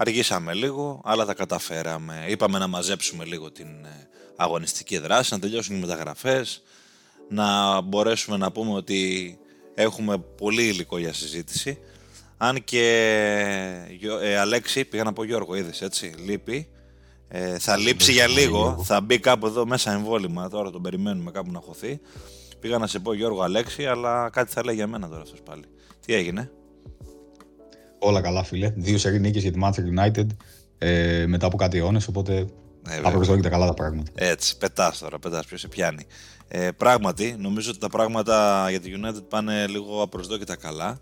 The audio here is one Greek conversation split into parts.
Αργήσαμε λίγο, αλλά τα καταφέραμε. Είπαμε να μαζέψουμε λίγο την ε, αγωνιστική δράση, να τελειώσουν οι μεταγραφές, να μπορέσουμε να πούμε ότι έχουμε πολύ υλικό για συζήτηση. Αν και ε, Αλέξη, πήγα να πω Γιώργο, είδες έτσι, λείπει. Ε, θα λείψει για λίγο, θα μπει κάπου εδώ μέσα εμβόλυμα, τώρα τον περιμένουμε κάπου να χωθεί. Πήγα να σε πω Γιώργο Αλέξη, αλλά κάτι θα λέει για μένα τώρα αυτός πάλι. Τι έγινε; Όλα καλά φίλε, δύο σερή νίκες για τη Manchester United ε, μετά από κάτι αιώνες, οπότε ε, απροσδόκητα καλά τα πράγματα. Έτσι, πετάς τώρα, πετάς, ποιος σε πιάνει. Ε, πράγματι, νομίζω ότι τα πράγματα για τη United πάνε λίγο απροσδόκητα καλά.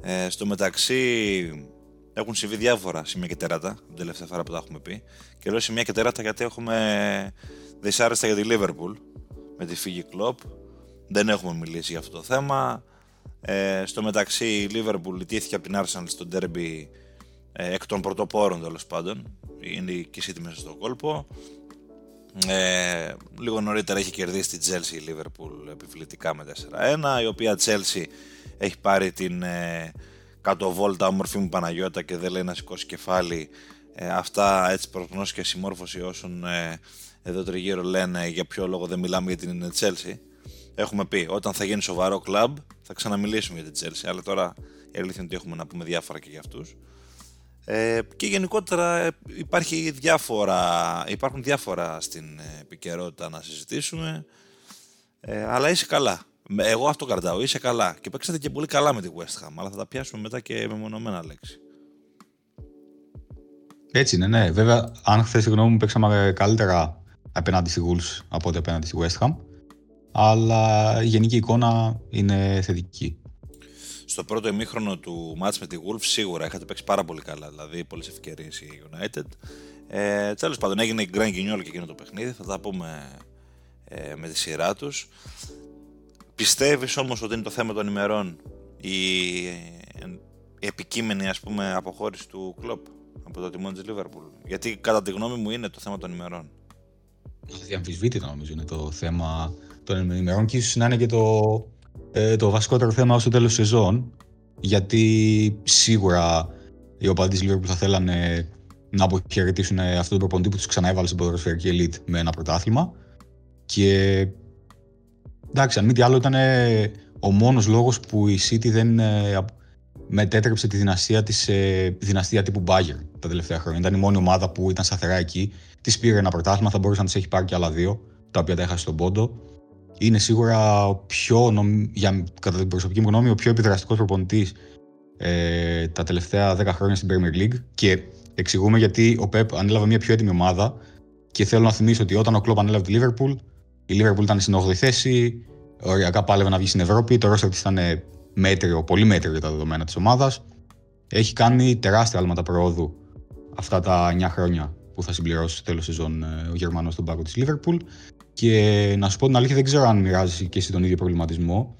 Ε, στο μεταξύ έχουν συμβεί διάφορα σημεία και τεράτα την τελευταία φορά που τα έχουμε πει. Και λέω σημεία και τεράτα γιατί έχουμε δυσάρεστα για τη Liverpool με τη φύγη κλοπ. Δεν έχουμε μιλήσει για αυτό το θέμα. Ε, στο μεταξύ η Liverpool ιτήθηκε από την Arsenal στο derby ε, εκ των πρωτοπόρων τέλος πάντων. Είναι και η City μέσα στον κόλπο. Ε, λίγο νωρίτερα έχει κερδίσει την Chelsea η Liverpool επιβλητικά με 4-1 η οποία Chelsea έχει πάρει την ε, βόλτα όμορφη μου Παναγιώτα και δεν λέει να σηκώσει κεφάλι ε, αυτά έτσι προγνώσει και συμμόρφωση όσων ε, εδώ τριγύρω λένε για ποιο λόγο δεν μιλάμε για την Chelsea έχουμε πει όταν θα γίνει σοβαρό κλαμπ θα ξαναμιλήσουμε για την Chelsea αλλά τώρα η αλήθεια είναι ότι έχουμε να πούμε διάφορα και για αυτούς ε, και γενικότερα ε, υπάρχει διάφορα, υπάρχουν διάφορα στην ε, επικαιρότητα να συζητήσουμε. Ε, αλλά είσαι καλά. Εγώ αυτό κρατάω. Είσαι καλά. Και παίξατε και πολύ καλά με τη West Ham. Αλλά θα τα πιάσουμε μετά και με μονομένα λέξη. Έτσι είναι, ναι. Βέβαια, αν χθες τη γνώμη μου παίξαμε καλύτερα απέναντι στη Wolves από ότι απέναντι στη West Ham. Αλλά η γενική εικόνα είναι θετική στο πρώτο ημίχρονο του μάτς με τη Wolves σίγουρα είχατε παίξει πάρα πολύ καλά, δηλαδή πολλές ευκαιρίες η United. Ε, Τέλος πάντων, έγινε η Grand Guignol και εκείνο το παιχνίδι, θα τα πούμε ε, με τη σειρά τους. Πιστεύεις όμως ότι είναι το θέμα των ημερών η, η επικείμενη ας πούμε, αποχώρηση του κλοπ από το τιμόνι της Liverpool; Γιατί κατά τη γνώμη μου είναι το θέμα των ημερών. Αδιαμφισβήτητα νομίζω είναι το θέμα των ημερών και ίσως να είναι και το ε, το βασικότερο θέμα ως το τέλος σεζόν, γιατί σίγουρα οι οπαδοί της Liverpool θα θέλανε να αποχαιρετήσουν αυτόν τον προπονητή που τους ξαναέβαλε στην ποδοσφαιρική elite με ένα πρωτάθλημα και εντάξει, αν μη τι άλλο ήταν ο μόνος λόγος που η City δεν ε, μετέτρεψε τη δυναστεία της σε δυναστεία τύπου Bayern τα τελευταία χρόνια. Ήταν η μόνη ομάδα που ήταν σταθερά εκεί. Της πήρε ένα πρωτάθλημα, θα μπορούσε να της έχει πάρει και άλλα δύο, τα οποία τα έχασε στον πόντο είναι σίγουρα ο πιο, για, κατά την προσωπική μου γνώμη, ο πιο επιδραστικός προπονητής ε, τα τελευταία 10 χρόνια στην Premier League. Και εξηγούμε γιατί ο Pep ανέλαβε μια πιο έτοιμη ομάδα. Και θέλω να θυμίσω ότι όταν ο Klopp ανέλαβε τη Liverpool, η Liverpool ήταν στην 8η θέση, οριακά πάλευε να βγει στην Ευρώπη. Το roster της ήταν μέτριο, πολύ μέτριο για τα δεδομένα της ομάδας. Έχει κάνει τεράστια άλματα προόδου αυτά τα 9 χρόνια που θα συμπληρώσει στο τέλος σεζόν ε, ο Γερμανός στον πάγκο της Liverpool. Και να σου πω την αλήθεια, δεν ξέρω αν μοιράζει και εσύ τον ίδιο προβληματισμό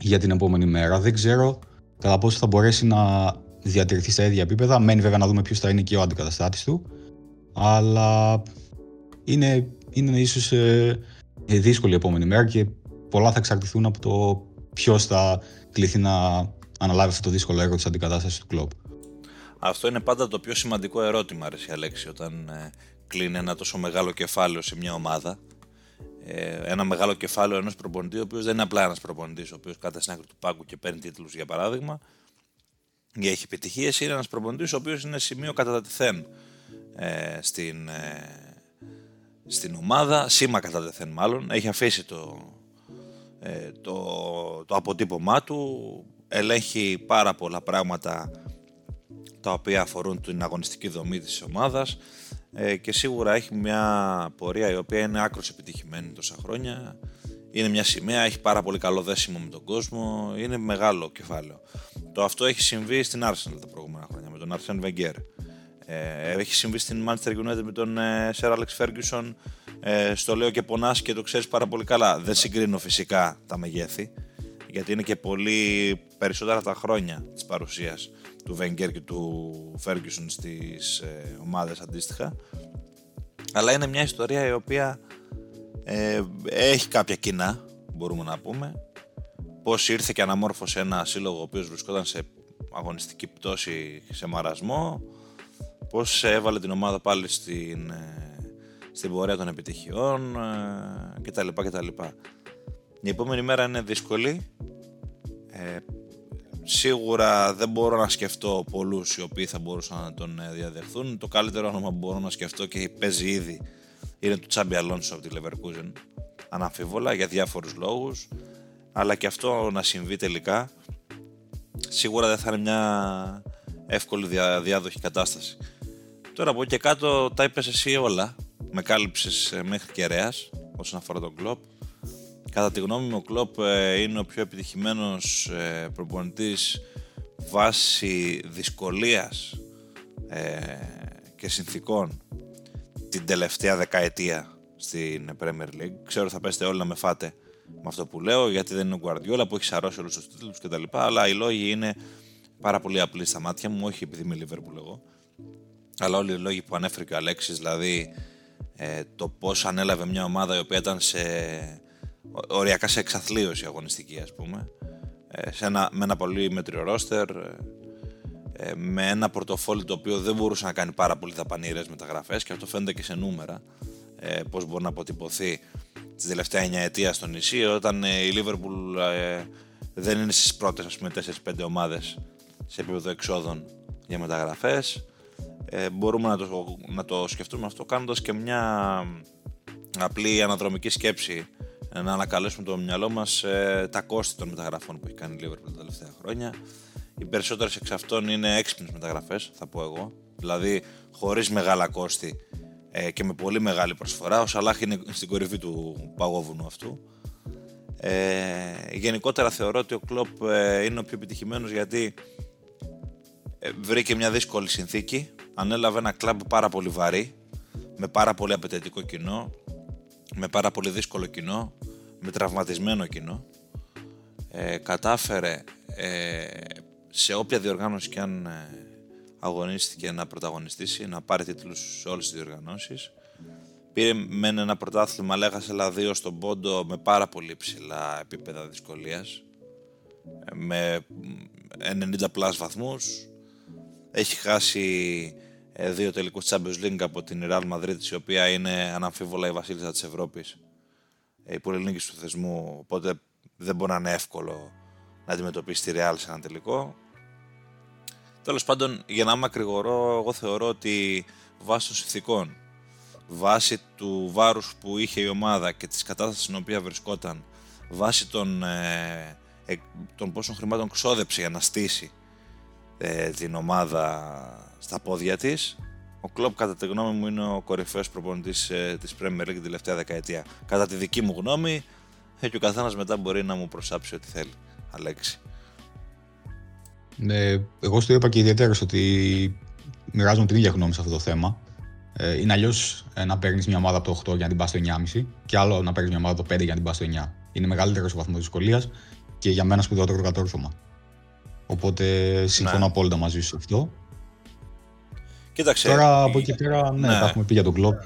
για την επόμενη μέρα. Δεν ξέρω κατά πόσο θα μπορέσει να διατηρηθεί στα ίδια επίπεδα. Μένει βέβαια να δούμε ποιος θα είναι και ο αντικαταστάτης του. Αλλά είναι, είναι ίσως ε, δύσκολη η επόμενη μέρα και πολλά θα εξαρτηθούν από το ποιος θα κληθεί να αναλάβει αυτό το δύσκολο έργο της αντικατάστασης του κλοπ. Αυτό είναι πάντα το πιο σημαντικό ερώτημα, Αρέσει Αλέξη, όταν ε, κλείνει ένα τόσο μεγάλο κεφάλαιο σε μια ομάδα ε, ένα μεγάλο κεφάλαιο ενός προπονητή, ο οποίος δεν είναι απλά ένας προπονητής, ο οποίος κάθεται στην άκρη του πάγκου και παίρνει τίτλους για παράδειγμα, ή έχει επιτυχίες, είναι ένας προπονητής ο οποίος είναι σημείο κατά τεθέν ε, στην, ε, στην ομάδα, σήμα κατά τεθέν μάλλον, έχει αφήσει το, ε, το, το αποτύπωμά του, ελέγχει πάρα πολλά πράγματα τα οποία αφορούν την αγωνιστική δομή της ομάδας, ε, και σίγουρα έχει μια πορεία η οποία είναι άκρως επιτυχημένη τόσα χρόνια. Είναι μια σημαία, έχει πάρα πολύ καλό δέσιμο με τον κόσμο, είναι μεγάλο κεφάλαιο. Το αυτό έχει συμβεί στην Arsenal τα προηγούμενα χρόνια με τον Arsene Wenger. Ε, έχει συμβεί στην Manchester United με τον ε, Sir Alex Ferguson. Ε, στο λέω και πονάς και το ξέρεις πάρα πολύ καλά. Δεν συγκρίνω φυσικά τα μεγέθη, γιατί είναι και πολύ περισσότερα τα χρόνια της παρουσίας του Wenger και του Ferguson στις ε, ομάδες αντίστοιχα αλλά είναι μια ιστορία η οποία ε, έχει κάποια κοινά μπορούμε να πούμε πως ήρθε και αναμόρφωσε ένα σύλλογο ο οποίος βρισκόταν σε αγωνιστική πτώση σε μαρασμό πώς έβαλε την ομάδα πάλι στην, ε, στην πορεία των επιτυχιών ε, κτλ. κτλ. Η επόμενη μέρα είναι δύσκολη. Ε, σίγουρα δεν μπορώ να σκεφτώ πολλούς οι οποίοι θα μπορούσαν να τον ε, διαδεχθούν. Το καλύτερο όνομα που μπορώ να σκεφτώ και παίζει ήδη είναι του Τσάμπι Αλόνσο από τη Leverkusen. Αναμφίβολα για διάφορους λόγους. Αλλά και αυτό να συμβεί τελικά σίγουρα δεν θα είναι μια εύκολη διάδοχη κατάσταση. Τώρα από εκεί και κάτω τα είπες εσύ όλα. Με κάλυψες ε, μέχρι κεραίας όσον αφορά τον κλοπ. Κατά τη γνώμη μου ο Κλόπ ε, είναι ο πιο επιτυχημένος ε, προπονητής βάσει δυσκολίας και συνθήκων την τελευταία δεκαετία στην Premier League. Ξέρω θα πέστε όλοι να με φάτε με αυτό που λέω γιατί δεν είναι ο Guardiola που έχει σαρώσει όλους τους τίτλους κτλ. Αλλά οι λόγοι είναι πάρα πολύ απλοί στα μάτια μου, όχι επειδή είμαι Liverpool εγώ. Αλλά όλοι οι λόγοι που ανέφερε και ο Αλέξης, δηλαδή ε, το πώς ανέλαβε μια ομάδα η οποία ήταν σε, οριακά σε εξαθλίωση αγωνιστική ας πούμε, ε, σε ένα, με ένα πολύ μέτριο ρόστερ, ε, με ένα πορτοφόλι το οποίο δεν μπορούσε να κάνει πάρα πολύ δαπανήρες μεταγραφές και αυτό φαίνεται και σε νούμερα, ε, πώς μπορεί να αποτυπωθεί τη τελευταία 9 ετία στο νησί, όταν ε, η Liverpool ε, δεν είναι στις πρώτες ας πούμε 4-5 ομάδες σε επίπεδο εξόδων για μεταγραφές. Ε, μπορούμε να το, να το σκεφτούμε αυτό κάνοντας και μια απλή αναδρομική σκέψη ε, να ανακαλέσουμε το μυαλό μας ε, τα κόστη των μεταγραφών που έχει κάνει η Liverpool τα τελευταία χρόνια. Οι περισσότερες εξ αυτών είναι έξυπνες μεταγραφές, θα πω εγώ. Δηλαδή, χωρίς μεγάλα κόστη ε, και με πολύ μεγάλη προσφορά. Ο Σαλάχ είναι στην κορυφή του παγόβουνου αυτού. Ε, γενικότερα θεωρώ ότι ο Κλόπ ε, είναι ο πιο επιτυχημένος γιατί ε, βρήκε μια δύσκολη συνθήκη, ανέλαβε ένα κλαμπ πάρα πολύ βαρύ, με πάρα πολύ απαιτητικό κοινό, με πάρα πολύ δύσκολο κοινό, με τραυματισμένο κοινό. Ε, κατάφερε ε, σε όποια διοργάνωση και αν ε, αγωνίστηκε να πρωταγωνιστήσει, να πάρει τίτλους σε όλες τις διοργανώσεις. Πήρε με ένα πρωτάθλημα, λέγασε αλλά δύο στον πόντο με πάρα πολύ ψηλά επίπεδα δυσκολίας, με 90 πλάς βαθμούς, έχει χάσει ε, δύο τελικούς Champions League από την Real Madrid, η οποία είναι αναμφίβολα η βασίλισσα της Ευρώπης, ε, η πολυελληνική του θεσμού, οπότε δεν μπορεί να είναι εύκολο να αντιμετωπίσει τη Real σε ένα τελικό. Τέλος πάντων, για να είμαι ακρηγορώ, εγώ θεωρώ ότι βάσει των συνθηκών, βάσει του βάρους που είχε η ομάδα και της κατάστασης στην οποία βρισκόταν, βάσει των, ε, ε, των πόσων χρημάτων ξόδεψε για να στήσει ε, την ομάδα στα πόδια της. Ο Κλόπ κατά τη γνώμη μου είναι ο κορυφαίος προπονητής ε, της Premier League την τελευταία δεκαετία. Κατά τη δική μου γνώμη ε, και ο καθένας μετά μπορεί να μου προσάψει ό,τι θέλει. Αλέξη. Ναι, εγώ στο είπα και ιδιαίτερα ότι μοιράζομαι την ίδια γνώμη σε αυτό το θέμα. Ε, είναι αλλιώς ε, να παίρνεις μια ομάδα από το 8 για να την πας στο 9,5 και άλλο να παίρνεις μια ομάδα από το 5 για να την πας στο 9. Είναι μεγαλύτερος ο βαθμός δυσκολίας και για μένα σπουδαιότερο κατόρθωμα. Οπότε συμφωνώ ναι. απόλυτα μαζί σου αυτό. Κοίταξε. Τώρα από εκεί πέρα, ναι, ναι. τα έχουμε πει για τον κλοπ.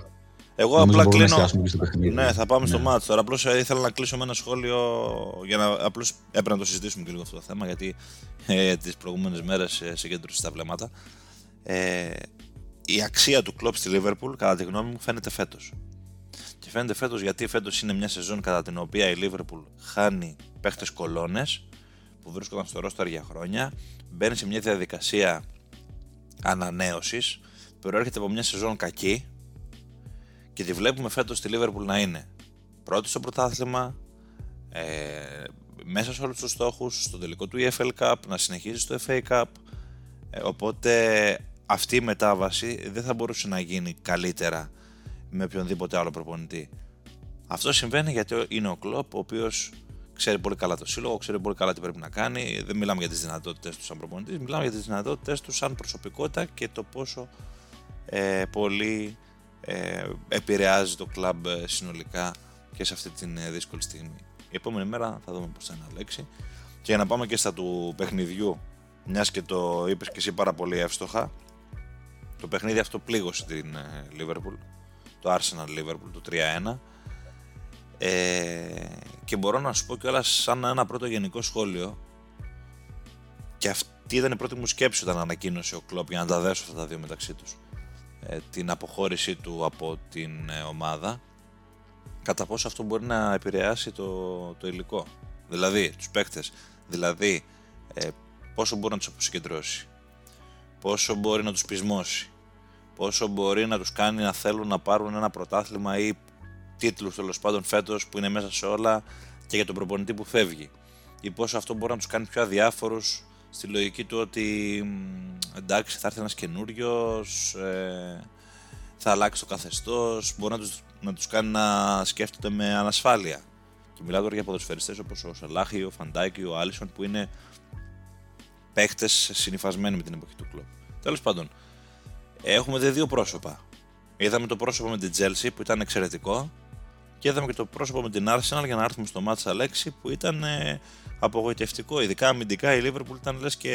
Εγώ Νομίζω απλά κλείνω. Ναι, θα πάμε ναι. στο μάτσο. Τώρα απλώς ε, ήθελα να κλείσω με ένα σχόλιο για να απλώς έπρεπε να το συζητήσουμε και λίγο αυτό το θέμα γιατί ε, τις προηγούμενες μέρες ε, συγκέντρωσε τα βλέμματα. Ε, η αξία του κλοπ στη Liverpool, κατά τη γνώμη μου, φαίνεται φέτος. Και φαίνεται φέτος γιατί φέτος είναι μια σεζόν κατά την οποία η Liverpool χάνει παίχτες κολόνες που βρίσκονταν στο ρόσταρ για χρόνια, μπαίνει σε μια διαδικασία ανανέωσης, προέρχεται από μια σεζόν κακή και τη βλέπουμε φέτος στη Liverpool να είναι πρώτη στο πρωτάθλημα, ε, μέσα σε όλους τους στόχους, στο τελικό του EFL Cup, να συνεχίζει στο FA Cup, ε, οπότε αυτή η μετάβαση δεν θα μπορούσε να γίνει καλύτερα με οποιονδήποτε άλλο προπονητή. Αυτό συμβαίνει γιατί είναι ο Κλοπ, ο οποίος ξέρει πολύ καλά το σύλλογο, ξέρει πολύ καλά τι πρέπει να κάνει. Δεν μιλάμε για τις δυνατότητες τους σαν προπονητής, μιλάμε για τις δυνατότητες τους σαν προσωπικότητα και το πόσο ε, πολύ ε, επηρεάζει το κλαμπ ε, συνολικά και σε αυτή την ε, δύσκολη στιγμή. Η επόμενη μέρα θα δούμε πώς θα είναι λέξη. Και για να πάμε και στα του παιχνιδιού, μιας και το είπες και εσύ πάρα πολύ εύστοχα, το παιχνίδι αυτό πλήγωσε την ε, Liverpool, το Arsenal Liverpool, το 3-1 ε, και μπορώ να σου πω κιόλας σαν ένα πρώτο γενικό σχόλιο και αυτή ήταν η πρώτη μου σκέψη όταν ανακοίνωσε ο Κλόπ για να τα δέσω αυτά τα δύο μεταξύ τους. ε, την αποχώρησή του από την ε, ομάδα κατά πόσο αυτό μπορεί να επηρεάσει το, το υλικό. Δηλαδή τους παίκτες. Δηλαδή ε, πόσο μπορεί να τους αποσυγκεντρώσει. Πόσο μπορεί να τους πεισμώσει. Πόσο μπορεί να τους κάνει να θέλουν να πάρουν ένα πρωτάθλημα ή τίτλους τέλος πάντων φέτος που είναι μέσα σε όλα και για τον προπονητή που φεύγει ή πόσο αυτό μπορεί να τους κάνει πιο αδιάφορους στη λογική του ότι εντάξει θα έρθει ένας καινούριος, ε, θα αλλάξει το καθεστώς, μπορεί να τους, να τους κάνει να σκέφτονται με ανασφάλεια. Και μιλάω τώρα για ποδοσφαιριστές όπως ο Σαλάχη, ο Φαντάκη, ο Άλισον που είναι παίχτες συνειφασμένοι με την εποχή του κλοπ. Τέλος πάντων, έχουμε δει δύο πρόσωπα. Είδαμε το πρόσωπο με την Chelsea που ήταν εξαιρετικό και είδαμε και το πρόσωπο με την Arsenal για να έρθουμε στο μάτς Αλέξη που ήταν ε, απογοητευτικό. Ειδικά αμυντικά η Liverpool ήταν λες και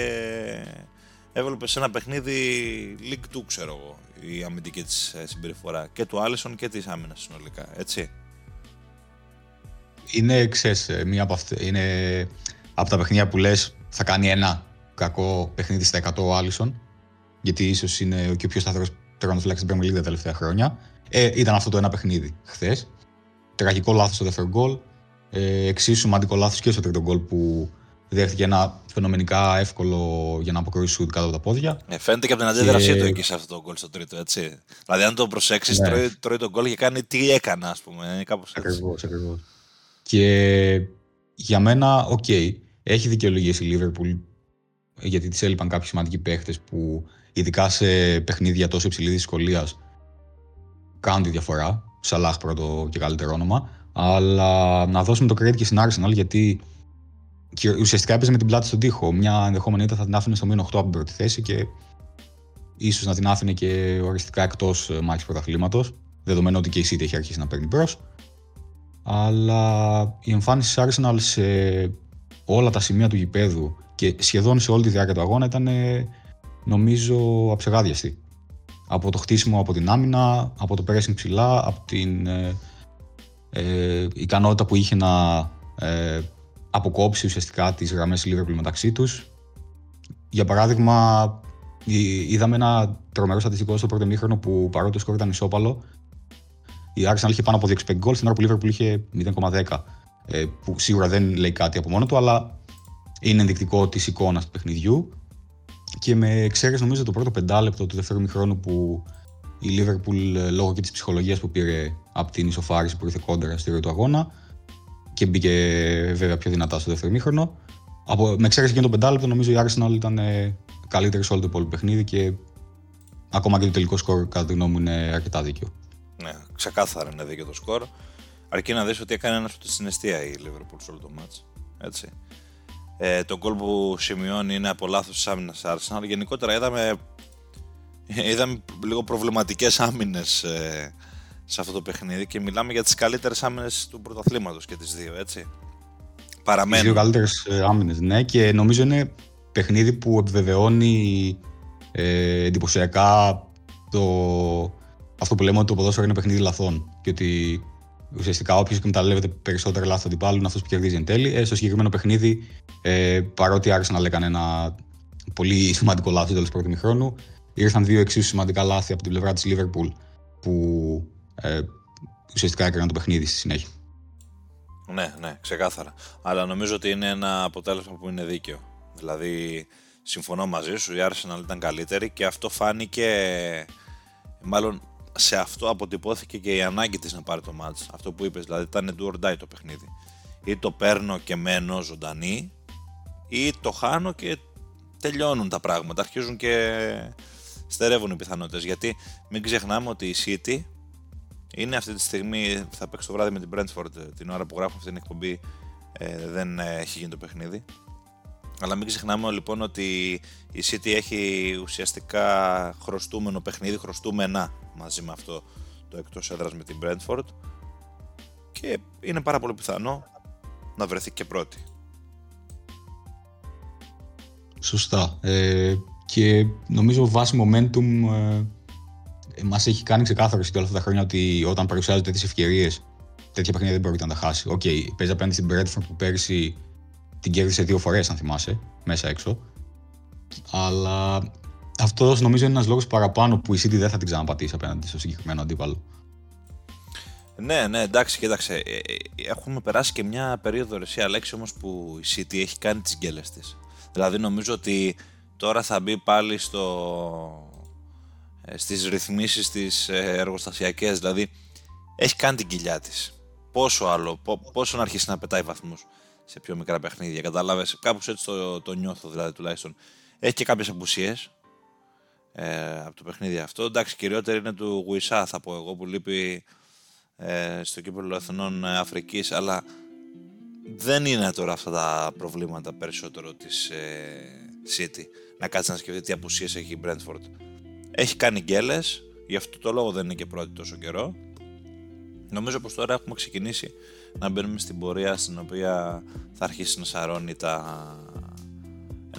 έβλεπε σε ένα παιχνίδι League 2 ξέρω εγώ η αμυντική της ε, συμπεριφορά και του Άλισον και της άμυνας συνολικά, έτσι. Είναι, ξέρεις, ε, μία από αυτές, είναι από τα παιχνίδια που λες θα κάνει ένα κακό παιχνίδι στα 100 ο Άλισον γιατί ίσως είναι και ο πιο σταθερός τερματοφυλάκης στην Premier League τα τελευταία χρόνια. Ε, ήταν αυτό το ένα παιχνίδι χθες τραγικό λάθος στο δεύτερο γκολ. Ε, εξίσου σημαντικό λάθος και στο τρίτο γκολ που δέχτηκε ένα φαινομενικά εύκολο για να αποκρούσει σουτ κάτω από τα πόδια. Ε, φαίνεται και από την αντίδρασή του εκεί σε αυτό το γκολ στο τρίτο, έτσι. Δηλαδή, αν το προσέξεις, ναι. τρώει, τρώει το γκολ και κάνει τι έκανε, ας πούμε. Κάπως έτσι. Ακριβώς, ακριβώς. Και για μένα, OK, okay, έχει δικαιολογίες η Liverpool γιατί της έλειπαν κάποιοι σημαντικοί παίχτες που ειδικά σε παιχνίδια τόσο υψηλής δυσκολίας κάνουν τη διαφορά. Σαλάχ πρώτο και καλύτερο όνομα. Αλλά να δώσουμε το credit και στην Arsenal γιατί και ουσιαστικά έπαιζε με την πλάτη στον τοίχο. Μια ενδεχόμενη ήταν θα την άφηνε στο μείον 8 από την πρώτη θέση και ίσως να την άφηνε και οριστικά εκτός ε, μάχης πρωταθλήματος. Δεδομένου ότι και η City έχει αρχίσει να παίρνει μπρος. Αλλά η εμφάνιση της Arsenal σε όλα τα σημεία του γηπέδου και σχεδόν σε όλη τη διάρκεια του αγώνα ήταν νομίζω αψεγάδιαστη από το χτίσιμο από την άμυνα, από το pressing ψηλά, από την ε, ε, ικανότητα που είχε να ε, αποκόψει ουσιαστικά τις γραμμές Liverpool μεταξύ τους. Για παράδειγμα, είδαμε ένα τρομερό στατιστικό στο πρώτο μήχρονο που παρότι το σκορ ήταν ισόπαλο, η Arsenal είχε πάνω από 2 γκολ, στην ώρα που η Liverpool είχε 0,10. Ε, που σίγουρα δεν λέει κάτι από μόνο του, αλλά είναι ενδεικτικό της εικόνας του παιχνιδιού και με εξαίρεση νομίζω το πρώτο πεντάλεπτο του δεύτερου μηχρόνου που η Liverpool ε, λόγω και της ψυχολογίας που πήρε από την ισοφάριση που ήρθε κόντρα στη ροή του αγώνα και μπήκε βέβαια πιο δυνατά στο δεύτερο μήχρονο. Από, με εξαίρεση και το πεντάλεπτο νομίζω η Arsenal ήταν ε, καλύτερη σε όλο το υπόλοιπο παιχνίδι και ακόμα και το τελικό σκορ κατά τη γνώμη μου είναι αρκετά δίκαιο. Ναι, ξεκάθαρα είναι δίκαιο το σκορ. Αρκεί να δεις ότι έκανε ένας στην αιστεία η Liverpool σε όλο το μάτς. Έτσι. Ε, το γκολ που σημειώνει είναι από λάθος της άμυνας Arsenal. Γενικότερα είδαμε, είδαμε λίγο προβληματικές άμυνες ε, σε αυτό το παιχνίδι και μιλάμε για τις καλύτερες άμυνες του πρωταθλήματος και τις δύο, έτσι. Παραμένουν. Τις δύο καλύτερες άμυνες, ναι, και νομίζω είναι παιχνίδι που επιβεβαιώνει ε, εντυπωσιακά το, αυτό που λέμε ότι το ποδόσφαιρο είναι παιχνίδι λαθών και ότι ουσιαστικά όποιος εκμεταλλεύεται περισσότερα λάθη αντιπάλου είναι αυτός που κερδίζει εν τέλει. Ε, στο συγκεκριμένο παιχνίδι, ε, παρότι άρχισε να λέγανε ένα πολύ σημαντικό λάθος τέλο πρώτου μηχρόνου, ήρθαν δύο εξίσου σημαντικά λάθη από την πλευρά της Liverpool που ε, ουσιαστικά έκαναν το παιχνίδι στη συνέχεια. Ναι, ναι, ξεκάθαρα. Αλλά νομίζω ότι είναι ένα αποτέλεσμα που είναι δίκαιο. Δηλαδή, συμφωνώ μαζί σου, η Arsenal ήταν καλύτερη και αυτό φάνηκε. Μάλλον σε αυτό αποτυπώθηκε και η ανάγκη της να πάρει το μάτς. Αυτό που είπες, δηλαδή ήταν do or die το παιχνίδι. Ή το παίρνω και μένω ζωντανή, ή το χάνω και τελειώνουν τα πράγματα. Αρχίζουν και στερεύουν οι πιθανότητες. Γιατί μην ξεχνάμε ότι η City είναι αυτή τη στιγμή, θα παίξει το βράδυ με την Brentford την ώρα που γράφω αυτή την εκπομπή, ε, δεν έχει γίνει το παιχνίδι. Αλλά μην ξεχνάμε λοιπόν ότι η City έχει ουσιαστικά χρωστούμενο παιχνίδι, χρωστούμενα μαζί με αυτό το εκτός έδρας με την Brentford και είναι πάρα πολύ πιθανό να βρεθεί και πρώτη. Σωστά. Ε, και νομίζω βάσει momentum ε, μας έχει κάνει ξεκάθαρο όλα αυτά τα χρόνια ότι όταν παρουσιάζονται τέτοιες ευκαιρίες τέτοια παιχνίδια δεν πρόκειται να τα χάσει. OK, okay, παίζει απέναντι στην Brentford που πέρυσι την κέρδισε δύο φορές αν θυμάσαι, μέσα έξω. Αλλά αυτό νομίζω είναι ένας λόγος παραπάνω που η City δεν θα την ξαναπατήσει απέναντι στο συγκεκριμένο αντίπαλο. Ναι, ναι, εντάξει, κοίταξε. Ε, ε, έχουμε περάσει και μια περίοδο ρε συ Αλέξη όμως που η City έχει κάνει τις γκέλες της. Δηλαδή νομίζω ότι τώρα θα μπει πάλι στο... Ε, στις ρυθμίσεις τις εργοστασιακές, δηλαδή έχει κάνει την κοιλιά της. Πόσο άλλο, πόσο να αρχίσει να πετάει βαθμούς σε πιο μικρά παιχνίδια, κατάλαβες, κάπως έτσι το, το νιώθω δηλαδή τουλάχιστον. Έχει και κάποιες απουσίες ε, από το παιχνίδι αυτό. Εντάξει, κυριότερη είναι του Γουισά θα πω εγώ που λείπει ε, στο κύπελο Εθνών Αφρικής, αλλά δεν είναι τώρα αυτά τα προβλήματα περισσότερο της ε, City. Να κάτσει να σκεφτεί τι απουσίες έχει η Brentford. Έχει κάνει γκέλες, γι' αυτό το λόγο δεν είναι και πρώτη τόσο καιρό. Νομίζω πως τώρα έχουμε ξεκινήσει να μπαίνουμε στην πορεία στην οποία θα αρχίσει να σαρώνει τα...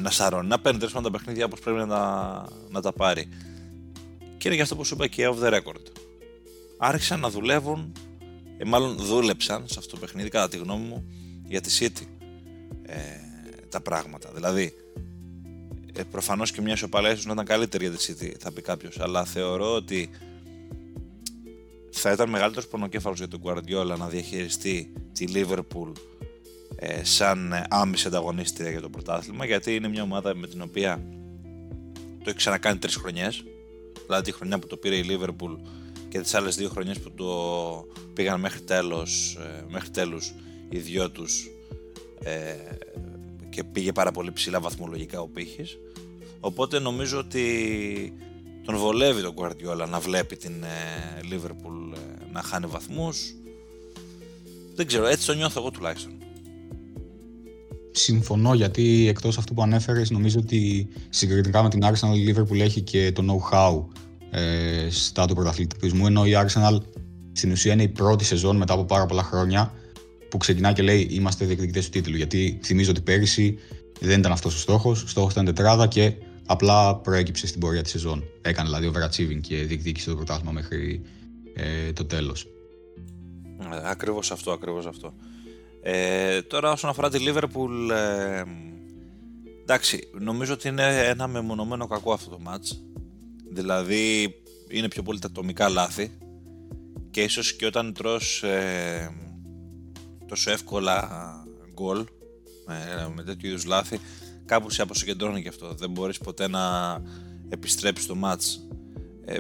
Να σαρώνει, να παίρνει τέλος τα παιχνίδια όπως πρέπει να τα, να τα πάρει. Και είναι γι' αυτό που σου είπα και off the record άρχισαν να δουλεύουν, ε, μάλλον δούλεψαν σε αυτό το παιχνίδι κατά τη γνώμη μου για τη City ε, τα πράγματα. Δηλαδή, ε, προφανώς και μια ισοπαλία ίσως να ήταν καλύτερη για τη City, θα πει κάποιος, αλλά θεωρώ ότι θα ήταν μεγαλύτερος πονοκέφαλος για τον Guardiola να διαχειριστεί τη Liverpool ε, σαν άμεση ανταγωνίστρια για το πρωτάθλημα, γιατί είναι μια ομάδα με την οποία το έχει ξανακάνει τρεις χρονιές. Δηλαδή τη χρονιά που το πήρε η Liverpool και τις άλλες δύο χρονιές που το πήγαν μέχρι τέλος, ε, μέχρι τέλους οι δυο τους ε, και πήγε πάρα πολύ ψηλά βαθμολογικά ο πύχης. Οπότε νομίζω ότι τον βολεύει τον Guardiola να βλέπει την ε, Liverpool ε, να χάνει βαθμούς. Δεν ξέρω, έτσι το νιώθω εγώ τουλάχιστον. Συμφωνώ γιατί εκτός αυτού που ανέφερες νομίζω ότι συγκριτικά με την Arsenal η Liverpool έχει και το know-how ε, στα του πρωταθλητισμού, ενώ η Arsenal στην ουσία είναι η πρώτη σεζόν μετά από πάρα πολλά χρόνια που ξεκινά και λέει είμαστε διεκδικητές του τίτλου. Γιατί θυμίζω ότι πέρυσι δεν ήταν αυτός ο στόχος, ο στόχος ήταν τετράδα και απλά προέκυψε στην πορεία της σεζόν. Έκανε δηλαδή overachieving και διεκδίκησε το πρωτάθλημα μέχρι ε, το τέλος. Ε, ακριβώς αυτό, ακριβώς αυτό. Ε, τώρα όσον αφορά τη Liverpool, ε, εντάξει, νομίζω ότι είναι ένα μεμονωμένο κακό αυτό το match. Δηλαδή είναι πιο πολύ τα ατομικά λάθη και ίσως και όταν τρως ε, τόσο εύκολα γκολ ε, με τέτοιου είδους λάθη κάπου σε αποσυκεντρώνει και αυτό. Δεν μπορείς ποτέ να επιστρέψεις το μάτς. Ε,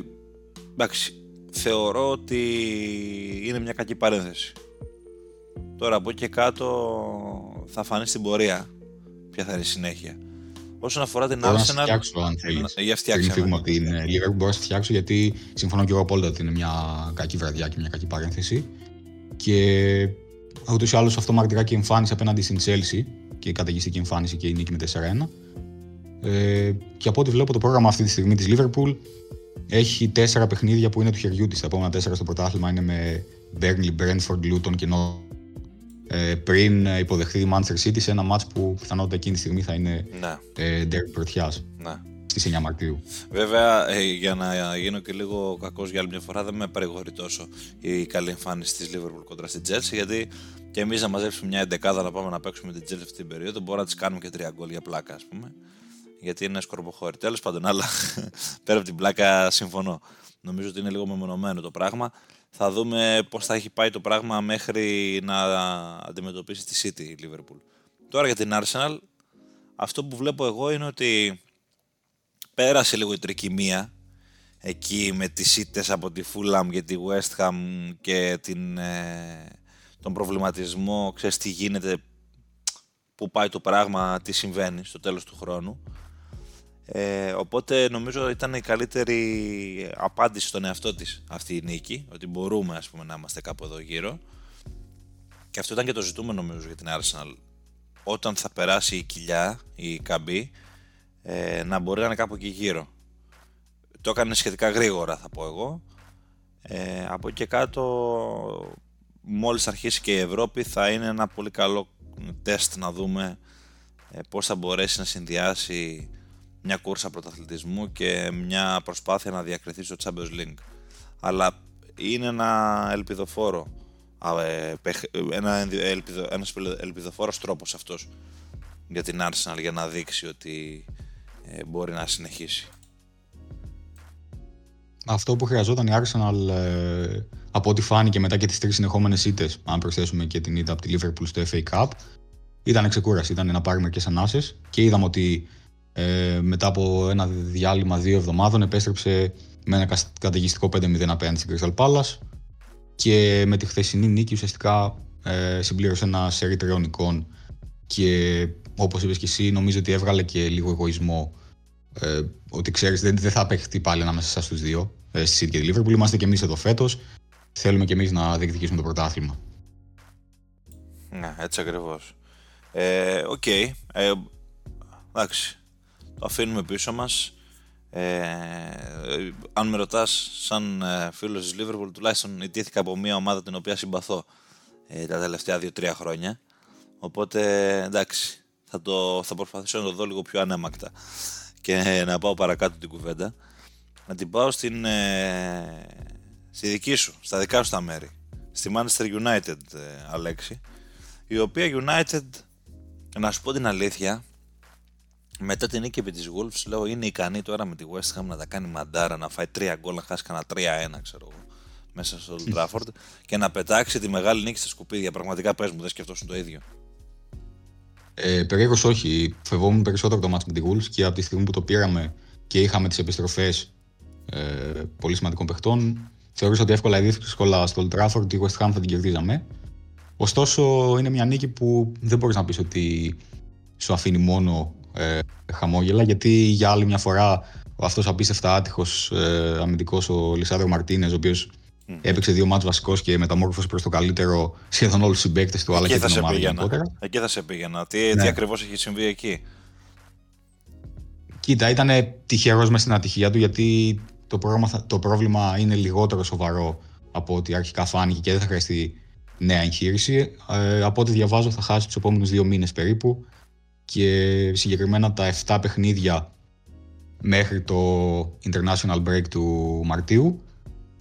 εντάξει, θεωρώ ότι είναι μια κακή παρένθεση. Τώρα από εκεί και κάτω θα φανεί στην πορεία ποια θα είναι η συνέχεια. Όσον αφορά την Arsenal. Μπορώ να φτιάξω, αν θέλεις. Για φτιάξω. Πριν ότι είναι Liverpool, μπορώ να φτιάξω γιατί συμφωνώ και εγώ απόλυτα ότι είναι μια κακή βραδιά και μια κακή παρένθεση. Και ούτως ή άλλως αυτό μαρτυρά και εμφάνιση απέναντι στην Chelsea και η καταιγιστική εμφάνιση και η νίκη με 4-1. Ε, και από ό,τι βλέπω το πρόγραμμα αυτή τη στιγμή της Liverpool έχει τέσσερα παιχνίδια που είναι του χεριού της. Τα επόμενα τέσσερα στο πρωτάθλημα είναι με Burnley, Brentford, Luton και ε, πριν υποδεχθεί η Manchester City σε ένα μάτς που πιθανότητα εκείνη τη στιγμή θα είναι ναι. ε, derby πρωτιάς ναι. στις 9 Μαρτίου. Βέβαια, ε, για να γίνω και λίγο κακός για άλλη μια φορά, δεν με παρηγορεί τόσο η καλή εμφάνιση της Liverpool κοντρα στην Chelsea, γιατί και εμείς να μαζέψουμε μια εντεκάδα να πάμε να παίξουμε την Chelsea αυτή την περίοδο, μπορούμε να τις κάνουμε και τρία γκολ για πλάκα, ας πούμε, γιατί είναι σκορποχώρη. Τέλος πάντων, αλλά πέρα από την πλάκα συμφωνώ. Νομίζω ότι είναι λίγο μεμονωμένο το πράγμα. Θα δούμε πώς θα έχει πάει το πράγμα μέχρι να αντιμετωπίσει τη City η Liverpool. Τώρα για την Arsenal, αυτό που βλέπω εγώ είναι ότι πέρασε λίγο η τρικυμία εκεί με τις ήττες από τη Fulham και τη West Ham και την, ε, τον προβληματισμό, ξέρεις τι γίνεται, πού πάει το πράγμα, τι συμβαίνει στο τέλος του χρόνου. Ε, οπότε νομίζω ήταν η καλύτερη απάντηση στον εαυτό της αυτή η νίκη, ότι μπορούμε ας πούμε να είμαστε κάπου εδώ γύρω. Και αυτό ήταν και το ζητούμενο νομίζω για την Arsenal. Όταν θα περάσει η κοιλιά, η καμπή, ε, να μπορεί να είναι κάπου εκεί γύρω. Το έκανε σχετικά γρήγορα θα πω εγώ. Ε, από εκεί και κάτω, μόλις αρχίσει και η Ευρώπη θα είναι ένα πολύ καλό τεστ να δούμε ε, πώς θα μπορέσει να συνδυάσει μια κούρσα πρωταθλητισμού και μια προσπάθεια να διακριθεί στο Champions League. Αλλά είναι ένα ελπιδοφόρο ε, ένα ελπιδο, ένας ελπιδοφόρος τρόπος αυτός για την Arsenal για να δείξει ότι ε, μπορεί να συνεχίσει. αυτό που χρειαζόταν η Arsenal ε, από ό,τι φάνηκε μετά και τις τρεις συνεχόμενες ήττες, αν προσθέσουμε και την ήττα από τη Liverpool στο FA Cup, ήταν ξεκούραση, ήταν να πάρει μερικές ανάσες και είδαμε ότι ε, μετά από ένα διάλειμμα δύο εβδομάδων επέστρεψε με ένα καταιγιστικό 5-0 απέναντι στην Crystal Palace και με τη χθεσινή νίκη ουσιαστικά ε, συμπλήρωσε ένα σερί τριών εικόν και όπως είπες και εσύ νομίζω ότι έβγαλε και λίγο εγωισμό ε, ότι ξέρεις δεν, δεν θα παίχτει πάλι ανάμεσα στους δύο ε, στη City και τη Liverpool. Είμαστε και εμείς εδώ φέτος. Θέλουμε και εμείς να διεκδικήσουμε το πρωτάθλημα. Ναι, έτσι ακριβώς. Ε, OK. Okay. ε, εντάξει το αφήνουμε πίσω μας. Ε, αν με ρωτάς σαν ε, φίλος της Liverpool τουλάχιστον ηττήθηκα από μια ομάδα την οποία συμπαθώ ε, τα τελευταία 2-3 χρόνια. Οπότε εντάξει θα, το, θα προσπαθήσω να το δω λίγο πιο αναίμακτα και να πάω παρακάτω την κουβέντα. Να την πάω στην, ε, στη δική σου, στα δικά σου τα μέρη. Στη Manchester United ε, Αλέξη η οποία United να σου πω την αλήθεια μετά την νίκη επί της Wolves λέω είναι ικανή τώρα με τη West Ham να τα κάνει μαντάρα να φάει 3 γκολ να χάσει κανένα 3-1 ξέρω εγώ μέσα στο Old Trafford και να πετάξει τη μεγάλη νίκη στα σκουπίδια πραγματικά πες μου δεν σκεφτόσουν το ίδιο ε, Περίεργω όχι. Φεβόμουν περισσότερο το μάτς με τη Wolves και από τη στιγμή που το πήραμε και είχαμε τις επιστροφές ε, πολύ σημαντικών παιχτών, θεωρούσα ότι εύκολα ή δύσκολα στο Old Trafford τη West Ham θα την κερδίζαμε. Ωστόσο, είναι μια νίκη που δεν μπορείς να πεις ότι σου αφήνει μόνο ε, χαμόγελα, γιατί για άλλη μια φορά ο αυτός απίστευτα άτυχος ε, αμυντικός ο Λισάδρο Μαρτίνες, ο οποίος mm. έπαιξε δύο μάτς βασικός και μεταμόρφωσε προς το καλύτερο σχεδόν όλους τους συμπαίκτε του, αλλά και την ομάδα γενικότερα. Εκεί θα σε πήγαινα. Τι, ναι. τι ακριβώς έχει συμβεί εκεί; Κοίτα, ήταν τυχερός μες στην ατυχία του γιατί το, πρόγραμμα, το πρόβλημα είναι λιγότερο σοβαρό από ό,τι αρχικά φάνηκε και δεν θα χρειαστεί νέα εγχείρηση. Ε, από ό,τι διαβάζω θα χάσει τους επόμενους δύο μήνες περίπου και συγκεκριμένα τα 7 παιχνίδια μέχρι το international break του Μαρτίου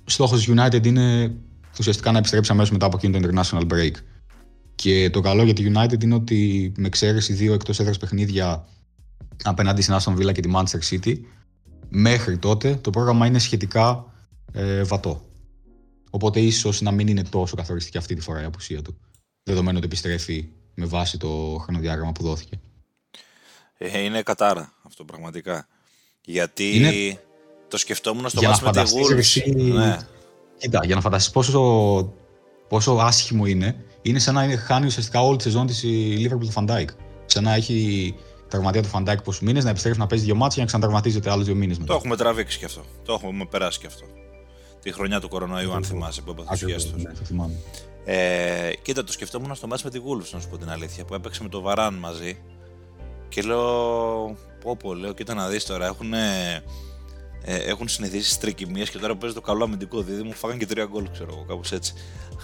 στόχος τη United είναι ουσιαστικά να επιστρέψει αμέσως μετά από εκείνο το international break. Και το καλό για τη United είναι ότι με εξαίρεση δύο εκτός έδρας παιχνίδια απέναντι στην Aston Villa και τη Manchester City, μέχρι τότε το πρόγραμμα είναι σχετικά ε, βατό. Οπότε ίσως να μην είναι τόσο καθοριστική αυτή τη φορά η απουσία του. Δεδομένου ότι επιστρέφει με βάση το χρονοδιάγραμμα που δόθηκε. Ε, είναι κατάρα αυτό πραγματικά. Γιατί είναι... Το σκεφτόμουν στο μάτς με τη Wolves. Ναι. Κοίτα, για να φανταστείς πόσο, πόσο άσχημο είναι, είναι σαν να χάνει ουσιαστικά όλη τη σεζόν της η Liverpool του Van Dijk. Σαν να έχει τραυματία του Van Dijk πόσους μήνες, να επιστρέψει να παίζει δύο μάτς και να ξανατραυματίζεται άλλους δύο μήνες μετά. Το έχουμε τραβήξει και αυτό. Το έχουμε περάσει και αυτό. Τη χρονιά του κορονοϊού, αν θυμάσαι, που έπαθε τους Ναι, το θυμάμαι. Ε, κοίτα, το σκεφτόμουν στο μάτς με τη Wolves, να σου πω την αλήθεια, που έπαιξε με το Βαράν μαζί. Και λέω, πω πω, λέω, κοίτα να δεις τώρα, έχουν ε, έχουν συνηθίσει τρικυμίε και τώρα παίζει το καλό αμυντικό δίδυμο. Φάγαν και τρία γκολ, ξέρω εγώ, κάπως έτσι.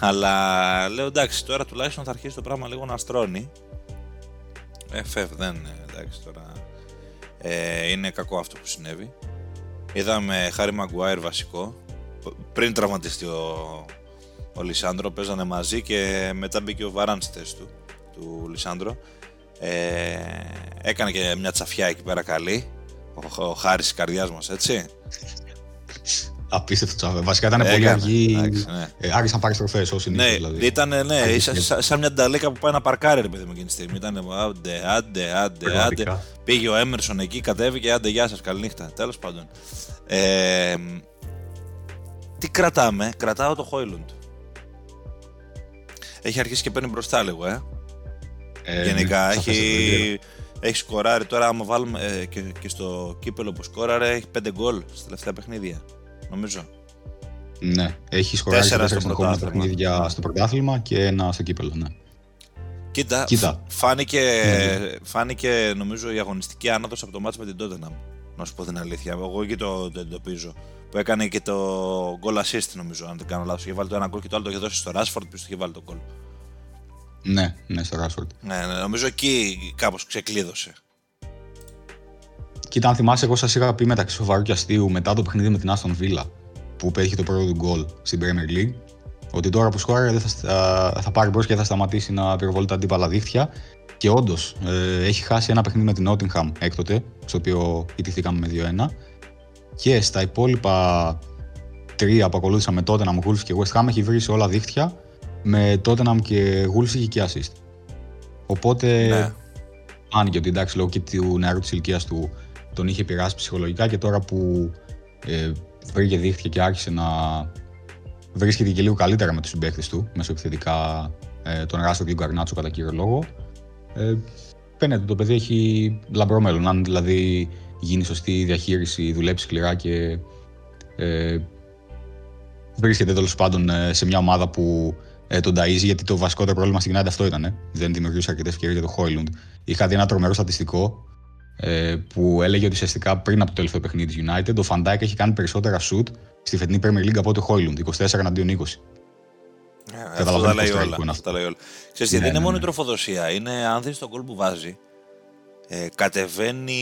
Αλλά λέω εντάξει, τώρα τουλάχιστον θα αρχίσει το πράγμα λίγο να στρώνει. Ε, φεύ, δεν είναι εντάξει τώρα. Ε, είναι κακό αυτό που συνέβη. Είδαμε Χάρη Μαγκουάιρ βασικό. Πριν τραυματιστεί ο, ο Λισάνδρο, παίζανε μαζί και μετά μπήκε ο Βαράνς στη θέση του, του Λισάνδρο. Ε, έκανε και μια τσαφιά εκεί πέρα καλή ο, ο Χάρης της καρδιάς μας, έτσι. Απίστευτο τσάβε. Βασικά ήταν πολύ αργή. Ναι. Ε, άργησαν πάρεις τροφές όσοι ναι, δηλαδή. Ήταν, ναι, σαν, σαν μια νταλέκα που πάει να παρκάρει, ρε παιδί μου, εκείνη τη στιγμή. Ήταν άντε, άντε, άντε, άντε. Πήγε ο Έμερσον εκεί, κατέβηκε, άντε, γεια σας, καληνύχτα. Τέλος πάντων. Ε, τι κρατάμε, κρατάω το Χόιλουντ. Έχει αρχίσει και παίρνει μπροστά λίγο, ε. Ε Γενικά, ναι, έχει, έχει σκοράρει τώρα, άμα βάλουμε ε, και, και, στο κύπελο που σκόραρε, έχει 5 γκολ στα τελευταία παιχνίδια. Νομίζω. Ναι, έχει σκοράρει τέσσερα στο παιχνίδια στο πρωτάθλημα και ένα στο κύπελο, ναι. Κοίτα, Κοίτα. Φάνηκε, ναι. φάνηκε νομίζω η αγωνιστική άνοδος από το μάτσο με την Tottenham. Να σου πω την αλήθεια. Εγώ εκεί το, το εντοπίζω. Που έκανε και το goal assist νομίζω, αν δεν κάνω λάθος. Είχε βάλει το ένα γκολ και το άλλο το είχε δώσει στο Rashford, που είχε βάλει το γκολ. Ναι, ναι, στο Rashford. Ναι, ναι, νομίζω εκεί κάπως ξεκλείδωσε. Κοίτα, αν θυμάσαι, εγώ σας είχα πει μεταξύ σοβαρού και αστείου μετά το παιχνίδι με την Aston Villa που πέτυχε το πρώτο του γκολ στην Premier League ότι τώρα που σκόραρε θα, θα πάρει μπρος και θα σταματήσει να πυροβολεί τα αντίπαλα δίχτυα. Και όντως ε, έχει χάσει ένα παιχνίδι με την Nottingham έκτοτε, στο οποίο ιτηθήκαμε με 2-1. Και στα υπόλοιπα τρία που ακολούθησαν με Tottenham, Wolves και West Ham έχει βρει σε όλα δίχτυα. Με Tottenham και Wolves είχε και assist. Οπότε ναι. άνοιγε ότι εντάξει λόγω και του νεαρού της ηλικίας του τον είχε πειράσει ψυχολογικά και τώρα που ε, βρήκε δίχτυα και άρχισε να βρίσκεται και λίγο καλύτερα με τους συμπαίκτες του, μέσω επιθετικά ε, τον Ράστο και τον Καρνάτσο κατά κύριο λόγο. Ε, φαίνεται ότι το παιδί έχει λαμπρό μέλλον. Αν δηλαδή γίνει σωστή διαχείριση, δουλέψει σκληρά και ε, βρίσκεται τέλος πάντων ε, σε μια ομάδα που ε, τον ταΐζει, γιατί το βασικότερο πρόβλημα στην United αυτό ήταν. Ε. Δεν δημιουργούσε αρκετές ευκαιρίες για το Χόιλουντ. Είχα δει ένα τρομερό στατιστικό ε, που έλεγε ότι ουσιαστικά πριν από το τελευταίο παιχνίδι της United, ο Φαν Ντάικ έχει κάνει περισσότερα σουτ στη φετινή Premier League από ότι ο Χόιλουντ, 24 εναντίον 20. Ε, αυτό τα λέει όλα. Αυτά λέει όλα. Ξέρεις, ναι, δεν είναι ναι, μόνο ναι. η τροφοδοσία. Είναι, αν δεις το γκολ που βάζει, ε, κατεβαίνει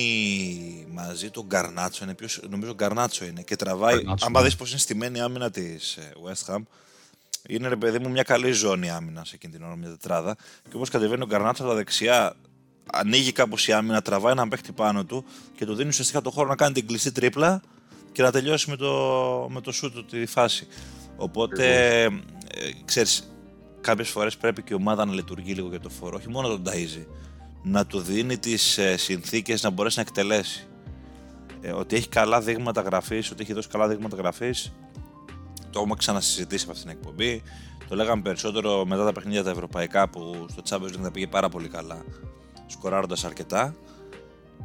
μαζί τον Γκαρνάτσο, είναι ποιος, νομίζω Γκαρνάτσο είναι, και τραβάει, Γκαρνάτσο, άμα ναι. δεις πώς είναι στημένη η άμυνα της ε, West Ham, είναι ρε παιδί μου μια καλή ζώνη άμυνας σε εκείνη την ώρα, μια τετράδα. Και όπως κατεβαίνει ο Γκαρνάτσο από τα δεξιά, ανοίγει κάπως η άμυνα, τραβάει έναν παίχτη πάνω του και του δίνει ουσιαστικά το χώρο να κάνει την κλειστή τρίπλα και να τελειώσει με το, με το σούτ τη φάση. Οπότε, ε, ξέρεις, κάποιες φορές πρέπει και η ομάδα να λειτουργεί λίγο για το φόρο, όχι μόνο τον ταΐζει, να του δίνει τις ε, συνθήκες να μπορέσει να εκτελέσει. Ε, ότι έχει καλά δείγματα γραφής, ότι έχει δώσει καλά δείγματα γραφής, το έχουμε ξανασυζητήσει από αυτήν την εκπομπή. Το λέγαμε περισσότερο μετά τα παιχνίδια τα ευρωπαϊκά που στο Champions League τα πήγε πάρα πολύ καλά, σκοράροντας αρκετά.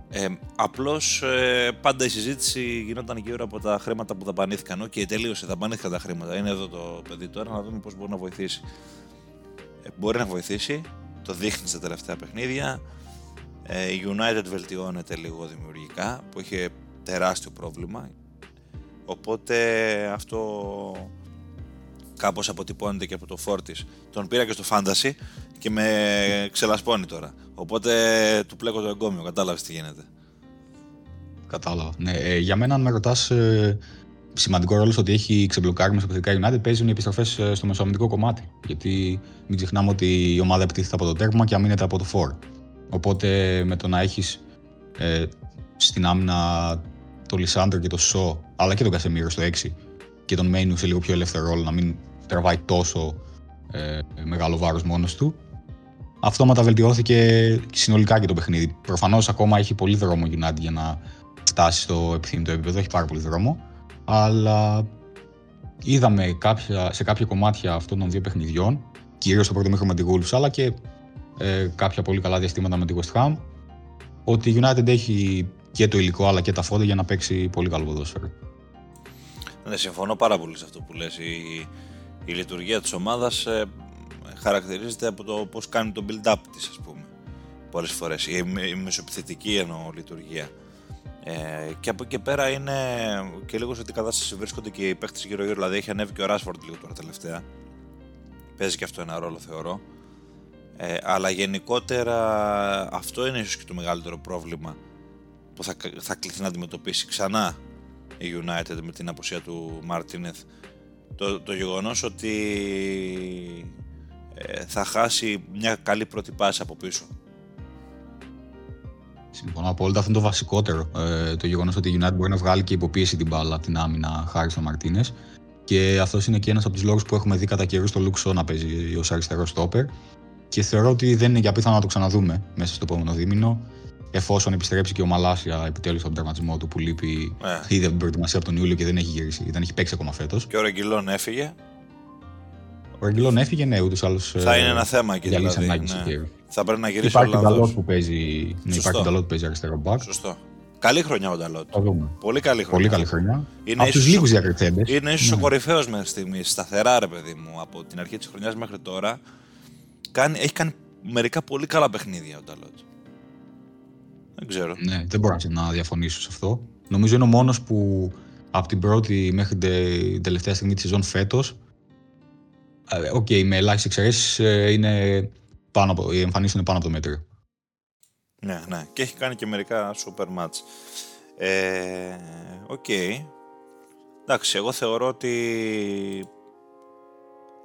Ε, Απλώς ε, πάντα η συζήτηση γινόταν γύρω από τα χρήματα που δαπανήθηκαν. OK, okay, τελείωσε, δαπανήθηκαν τα χρήματα. Είναι εδώ το παιδί τώρα να δούμε πώς μπορεί να βοηθήσει. Ε, μπορεί να βοηθήσει, το δείχνει στα τελευταία παιχνίδια. Ε, η United βελτιώνεται λίγο δημιουργικά που είχε τεράστιο πρόβλημα. Οπότε αυτό κάπως αποτυπώνεται και από το φόρτις. Τον πήρα και στο Fantasy και με ξελασπώνει τώρα. Οπότε του πλέκω το εγκόμιο, κατάλαβες τι γίνεται. Κατάλαβα. Ναι, ε, για μένα, αν με ρωτάς, ε, σημαντικό ρόλο στο ότι έχει ξεμπλοκάρει μέσα από United παίζουν οι επιστροφές ε, στο μεσοαμυντικό κομμάτι. Γιατί μην ξεχνάμε ότι η ομάδα επιτίθεται από το τέρμα και αμήνεται από το φόρ. Οπότε με το να έχεις ε, στην άμυνα το Λισάντρο και το Σο, αλλά και τον Κασεμίρο στο 6 και τον Μέινου σε λίγο πιο ελεύθερο ρόλο, να μην τραβάει τόσο ε, μεγάλο βάρος μόνος του. Αυτόματα βελτιώθηκε συνολικά και το παιχνίδι. Προφανώς ακόμα έχει πολύ δρόμο United για να φτάσει στο επιθυμητό επίπεδο, έχει πάρα πολύ δρόμο. Αλλά είδαμε κάποια, σε κάποια κομμάτια αυτών των δύο παιχνιδιών, κυρίως στο πρώτο μήχρονο με τη Wolves, αλλά και ε, κάποια πολύ καλά διαστήματα με τη West Ham, ότι η United έχει και το υλικό αλλά και τα φόντα για να παίξει πολύ καλό ποδόσφαιρο. Ναι, συμφωνώ πάρα πολύ σε αυτό που λες. Η, η λειτουργία της ομάδας ε, χαρακτηρίζεται από το πώς κάνει το build-up της, ας πούμε. Πολλές φορές. Η, η μεσοπιθετική εννοώ λειτουργία. Ε, και από εκεί πέρα είναι και λίγο σε τι κατάσταση βρίσκονται και οι παίχτες γύρω-γύρω. Δηλαδή έχει ανέβει και ο Ράσφορντ λίγο τώρα τελευταία. Παίζει και αυτό ένα ρόλο θεωρώ. Ε, αλλά γενικότερα αυτό είναι ίσως και το μεγαλύτερο πρόβλημα που θα, θα κληθεί να αντιμετωπίσει ξανά η United με την απουσία του Μαρτίνεθ. Το, το γεγονός ότι ε, θα χάσει μια καλή πρώτη πάση από πίσω. Συμφωνώ απόλυτα. Αυτό είναι το βασικότερο. Ε, το γεγονός ότι η United μπορεί να βγάλει και υποπίεση την μπάλα από την άμυνα χάρη στο Μαρτίνε. Και αυτός είναι και ένας από τους λόγους που έχουμε δει κατά καιρούς στο Λουξό να παίζει ως αριστερό στόπερ. Και θεωρώ ότι δεν είναι για πιθανό να το ξαναδούμε μέσα στο επόμενο δίμηνο εφόσον επιστρέψει και ο Μαλάσια επιτέλους από τον τραυματισμό του που λείπει ε. ήδη από την προετοιμασίας από τον Ιούλιο και δεν έχει γυρίσει, δεν έχει παίξει ακόμα φέτος. Και ο Ρεγγιλόν έφυγε. Ο Ρεγγιλόν έφυγε, ναι, ούτως άλλως. Θα είναι ένα θέμα εκεί δηλαδή. Ναι. Θα πρέπει να γυρίσει υπάρχει ο Νταλότ που παίζει. Ναι, υπάρχει Νταλότ που παίζει αριστερό μπακ. Σωστό. Καλή χρονιά ο Νταλότ. Πολύ καλή χρονιά. Πολύ καλή χρονιά. Είναι από τους λίγους διακριθέντες. Είναι ίσως ναι. ο κορυφαίος μέχρι στιγμής. Σταθερά, ρε παιδί μου, από την αρχή της χρονιάς μέχρι τώρα. Κάνει, έχει κάνει μερικά πολύ καλά παιχνίδια ο Νταλότ. Δεν ξέρω. Ναι, δεν μπορώ να διαφωνήσω σε αυτό. Νομίζω είναι ο μόνος που από την πρώτη μέχρι την τελευταία στιγμή της σεζόν φέτος. Ε, OK, okay, με ελάχιστες εξαιρέσεις ε, είναι πάνω από, οι εμφανίσεις είναι πάνω από το μέτριο. Ναι, ναι. Και έχει κάνει και μερικά σούπερ ματς. Ε, OK. Okay. Εντάξει, εγώ θεωρώ ότι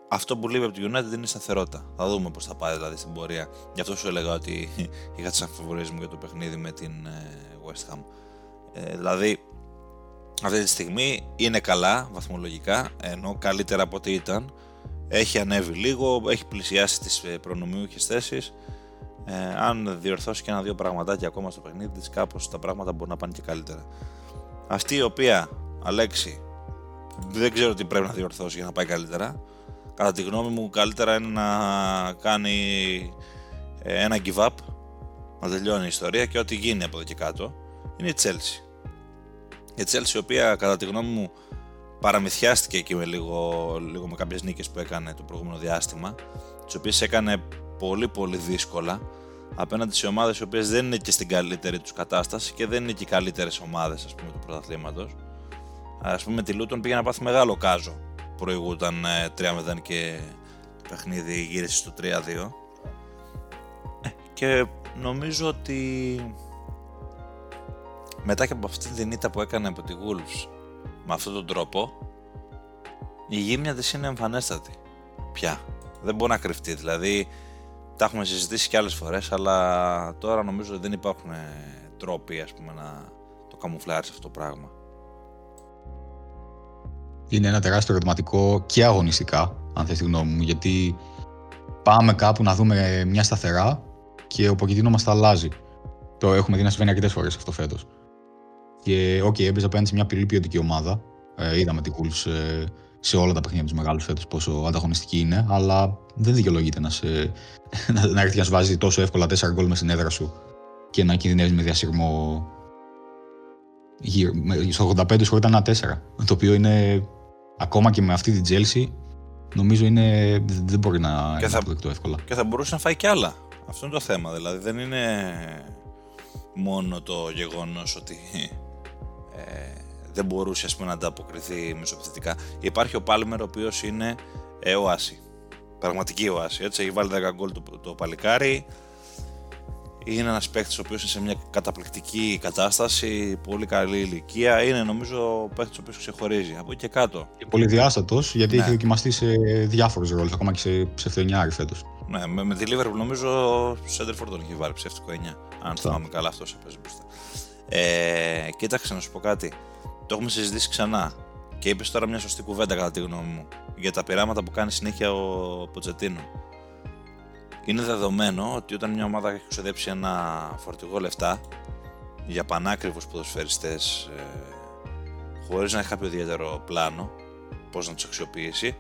αυτό που λείπει από το United είναι η σταθερότητα. Θα δούμε πώς θα πάει δηλαδή στην πορεία. Γι' αυτό σου έλεγα ότι είχα τις αμφιβολίες μου για το παιχνίδι με την ε, West Ham. Ε, δηλαδή, αυτή τη στιγμή είναι καλά βαθμολογικά, εννοώ καλύτερα από ό,τι ήταν. Έχει ανέβει λίγο, έχει πλησιάσει τις ε, προνομιούχες θέσεις. Ε, αν διορθώσει και ένα-δύο πραγματάκια ακόμα στο παιχνίδι της, κάπως τα πράγματα μπορούν να πάνε και καλύτερα. Αυτή η οποία, Αλέξη, δεν ξέρω τι πρέπει να διορθώσει για να πάει καλύτερα. Κατά τη γνώμη μου, καλύτερα είναι να κάνει ε, ένα give up, να τελειώνει η ιστορία και ό,τι γίνει από εδώ και κάτω είναι η Chelsea. Η Chelsea η οποία κατά τη γνώμη μου παραμυθιάστηκε εκεί με λίγο, λίγο με κάποιες νίκες που έκανε το προηγούμενο διάστημα τις οποίες έκανε πολύ πολύ δύσκολα απέναντι σε ομάδες οι οποίες δεν είναι και στην καλύτερη τους κατάσταση και δεν είναι και οι καλύτερες ομάδες ας πούμε του πρωταθλήματος ας πούμε τη Λούτον πήγε να πάθει μεγάλο κάζο προηγούταν 3-0 ε, και το παιχνίδι γύρισε στο 3-2 ε, και νομίζω ότι μετά και από αυτή την ήττα που έκανε από τη Wolves με αυτόν τον τρόπο η γύμνια της είναι εμφανέστατη πια. Δεν μπορεί να κρυφτεί δηλαδή τα έχουμε συζητήσει και άλλες φορές αλλά τώρα νομίζω ότι δεν υπάρχουν ε, τρόποι ας πούμε να το καμουφλάρεις αυτό το πράγμα είναι ένα τεράστιο ερωτηματικό και αγωνιστικά αν θες τη γνώμη μου γιατί πάμε κάπου να δούμε μια σταθερά και ο Ποκετίνο μας τα αλλάζει το έχουμε δει να συμβαίνει αρκετές φορές αυτό φέτος. Και OK, okay, έπαιζε απέναντι σε μια πολύ ποιοτική ομάδα. Ε, είδαμε τη Wolves ε, σε όλα τα παιχνίδια τους μεγάλους φέτος πόσο ανταγωνιστική είναι, αλλά δεν δικαιολογείται να, σε, να, να έρθει να σου βάζει τόσο εύκολα 4 γκολ μες στην έδρα σου και να κινδυνεύεις με διασυρμό. Στο 85 σου ήταν ένα 4. Το οποίο είναι ακόμα και με αυτή την Chelsea νομίζω είναι, δεν μπορεί να και είναι θα, εύκολα. Και θα μπορούσε να φάει κι άλλα. Αυτό είναι το θέμα. Δηλαδή δεν είναι μόνο το γεγονός ότι ε, δεν μπορούσε ας πούμε, να ανταποκριθεί μεσοπιθετικά. Υπάρχει ο Πάλμερ ο οποίος είναι ε, οάση. Πραγματική οάση. Έτσι, έχει βάλει 10 γκολ το, το παλικάρι. Είναι ένας παίκτης ο οποίος είναι σε μια καταπληκτική κατάσταση, πολύ καλή ηλικία. Είναι νομίζω ο παίκτης ο οποίος ξεχωρίζει. Από εκεί και κάτω. Και πολύ διάστατος γιατί ναι. έχει δοκιμαστεί σε διάφορους ρόλους, ακόμα και σε ψευτονιάρι φέτος. Ναι, με, με τη Liverpool νομίζω ο Σέντερφορντ τον έχει βάλει ψεύτικο 9. Αν θυμάμαι καλά, αυτός έπαιζε μπροστά. Ε, κοίταξε να σου πω κάτι. Το έχουμε συζητήσει ξανά. Και είπες τώρα μια σωστή κουβέντα κατά τη γνώμη μου για τα πειράματα που κάνει συνέχεια ο Ποτζετίνο. Είναι δεδομένο ότι όταν μια ομάδα έχει ξοδέψει ένα φορτηγό λεφτά για πανάκριβους ποδοσφαιριστές ε, χωρίς να έχει κάποιο ιδιαίτερο πλάνο πώς να τους αξιοποιήσει,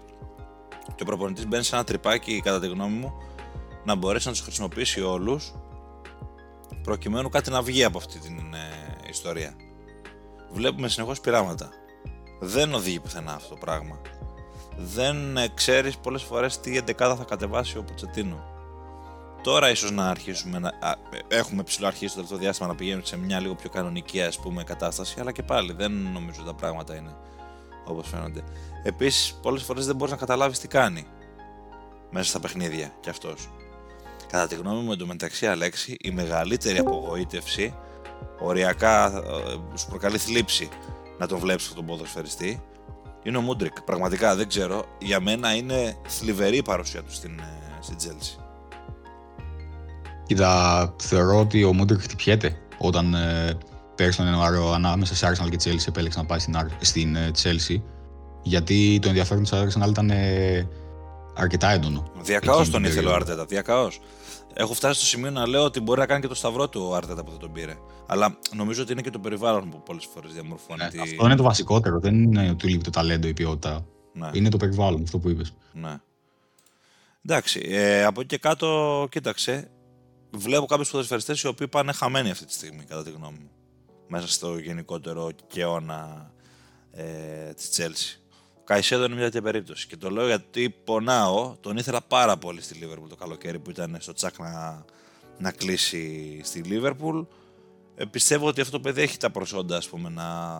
και ο προπονητής μπαίνει σε ένα τρυπάκι, κατά τη γνώμη μου, να μπορέσει να τους χρησιμοποιήσει όλους προκειμένου κάτι να βγει από αυτή την ε, ιστορία. Βλέπουμε συνεχώς πειράματα. Δεν οδηγεί πουθενά αυτό το πράγμα. Δεν ε, ξέρεις πολλές φορές τι εντεκάδα θα κατεβάσει ο Ποτσετίνο. Τώρα ίσως να αρχίσουμε να. Α, έχουμε ψηλό αρχίσει το τελευταίο διάστημα να πηγαίνουμε σε μια λίγο πιο κανονική ας πούμε, κατάσταση, αλλά και πάλι δεν νομίζω ότι τα πράγματα είναι όπως φαίνονται. Επίσης, πολλές φορές δεν μπορείς να καταλάβεις τι κάνει μέσα στα παιχνίδια κι αυτός. Κατά τη γνώμη μου, εντωμεταξύ, Αλέξη, η μεγαλύτερη απογοήτευση, οριακά ε, σου προκαλεί θλίψη να τον βλέπεις αυτόν τον ποδοσφαιριστή, είναι ο Μούντρικ. Πραγματικά δεν ξέρω. Για μένα είναι θλιβερή η παρουσία του στην, ε, στην Chelsea. Κοίτα, θεωρώ ότι ο Μούντρικ χτυπιέται όταν ε, πέρυσι τον Ιανουάριο ανάμεσα σε Arsenal και Chelsea επέλεξε να πάει στην, στην ε, Chelsea γιατί το ενδιαφέρον της Arsenal ήταν ε, αρκετά έντονο. Διακαώς τον ήθελε ο Αρτέτα. Διακαώς. Έχω φτάσει στο σημείο να λέω ότι μπορεί να κάνει και το σταυρό του ο Αρτέτα που δεν τον πήρε. Αλλά νομίζω ότι είναι και το περιβάλλον που πολλές φορές διαμορφώνει. Ναι, τη... Αυτό είναι το βασικότερο. Δεν είναι ότι λείπει το ταλέντο ή η ποιότητα. Ναι. Είναι το περιβάλλον, αυτό που είπες. Ναι. Εντάξει. Ε, από εκεί και κάτω, κοίταξε. Βλέπω κάποιους ποδοσφαιριστές οι οποίοι πάνε χαμένοι αυτή τη στιγμή, κατά τη γνώμη μου. Μέσα στο γενικότερο κεώνα ε, της Chelsea. Καϊσέδο είναι μια τέτοια περίπτωση. Και το λέω γιατί πονάω, τον ήθελα πάρα πολύ στη Λίβερπουλ το καλοκαίρι που ήταν στο τσάκ να, να κλείσει στη Λίβερπουλ. Ε, πιστεύω ότι αυτό το παιδί έχει τα προσόντα ας πούμε, να,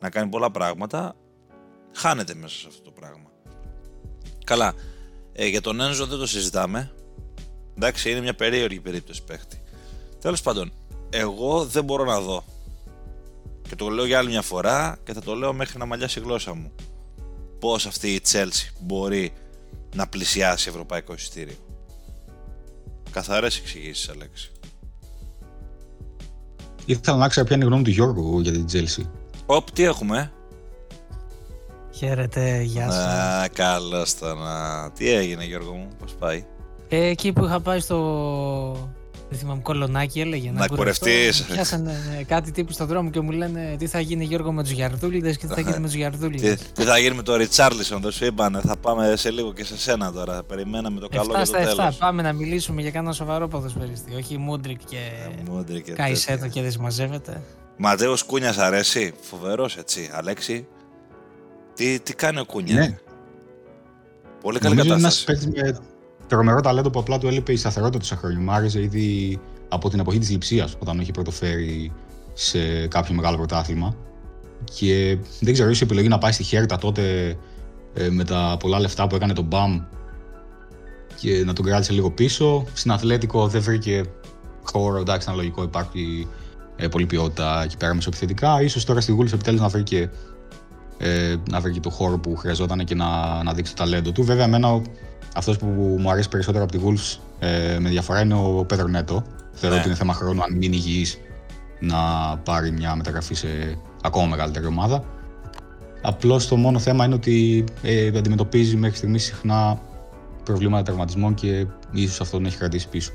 να κάνει πολλά πράγματα. Χάνεται μέσα σε αυτό το πράγμα. Καλά. Ε, για τον Ένζο δεν το συζητάμε. Εντάξει, είναι μια περίεργη περίπτωση παίχτη. Τέλος πάντων, εγώ δεν μπορώ να δω. Και το λέω για άλλη μια φορά και θα το λέω μέχρι να μαλλιάσει η γλώσσα μου πώς αυτή η Chelsea μπορεί να πλησιάσει ευρωπαϊκό εισιτήριο. Καθαρές εξηγήσεις, Αλέξη. Ήθελα να ξέρω ποια είναι η γνώμη του Γιώργου για την Chelsea. Οπ, τι έχουμε; Χαίρετε, γεια σας. Α, καλώς το να. Τι έγινε Γιώργο μου, πώς πάει; Ε, εκεί που είχα πάει στο. Δεν θυμάμαι, κολονάκι έλεγε. Να κουρευτώ. κουρευτείς. Πιάσανε ε, κάτι τύπου στον δρόμο και μου λένε τι θα γίνει Γιώργο με τους Γιαρδούλιδε και τι θα γίνει με τους Τι, Γιαρδούλιδε. τι θα γίνει με το Ριτσάρλισον, δεν σου είπανε. Θα πάμε σε λίγο και σε σένα τώρα. Περιμέναμε το καλό 7 για το στα 7. τέλος. Πάμε να μιλήσουμε για κανένα σοβαρό ποδοσφαιριστή. Όχι Μούντρικ και Ε, Μούντρι και Καϊσέτο τέτοια. και δεν συμμαζεύεται. Ματέος Κούνιας αρέσει. Φοβερός έτσι. Αλέξη, τι, τι κάνει ο Κούνια; Ναι. Πολύ καλή Νομίζω είναι ένας κατάσταση. παίκτης με τρομερό ταλέντο που απλά του έλειπε η σταθερότητα τόσα χρόνια. Μου άρεσε ήδη από την εποχή της λειψία, όταν είχε πρωτοφέρει σε κάποιο μεγάλο πρωτάθλημα. Και δεν ξέρω, ίσως η επιλογή να πάει στη Χέρτα τότε ε, με τα πολλά λεφτά που έκανε τον Μπαμ και να τον κράτησε λίγο πίσω. Στην Αθλέτικο δεν βρήκε χώρο, εντάξει, ήταν λογικό, υπάρχει ε, πολλή ποιότητα εκεί πέρα μεσοεπιθετικά. Ίσως τώρα στη Γούλης επιτέλους να βρει και, ε, να βρει και το χώρο που χρειαζόταν και να, να δείξει το ταλέντο του. Βέβαια, εμένα αυτός που μου αρέσει περισσότερο από τη Wolves ε, με διαφορά είναι ο Πέδρο Νέτο. Θεωρώ Ναι. ότι είναι θέμα χρόνου, αν μείνει υγιής, να πάρει μια μεταγραφή σε ακόμα μεγαλύτερη ομάδα. Απλώς το μόνο θέμα είναι ότι ε, αντιμετωπίζει μέχρι στιγμής συχνά προβλήματα τραυματισμών και ίσως αυτό τον έχει κρατήσει πίσω.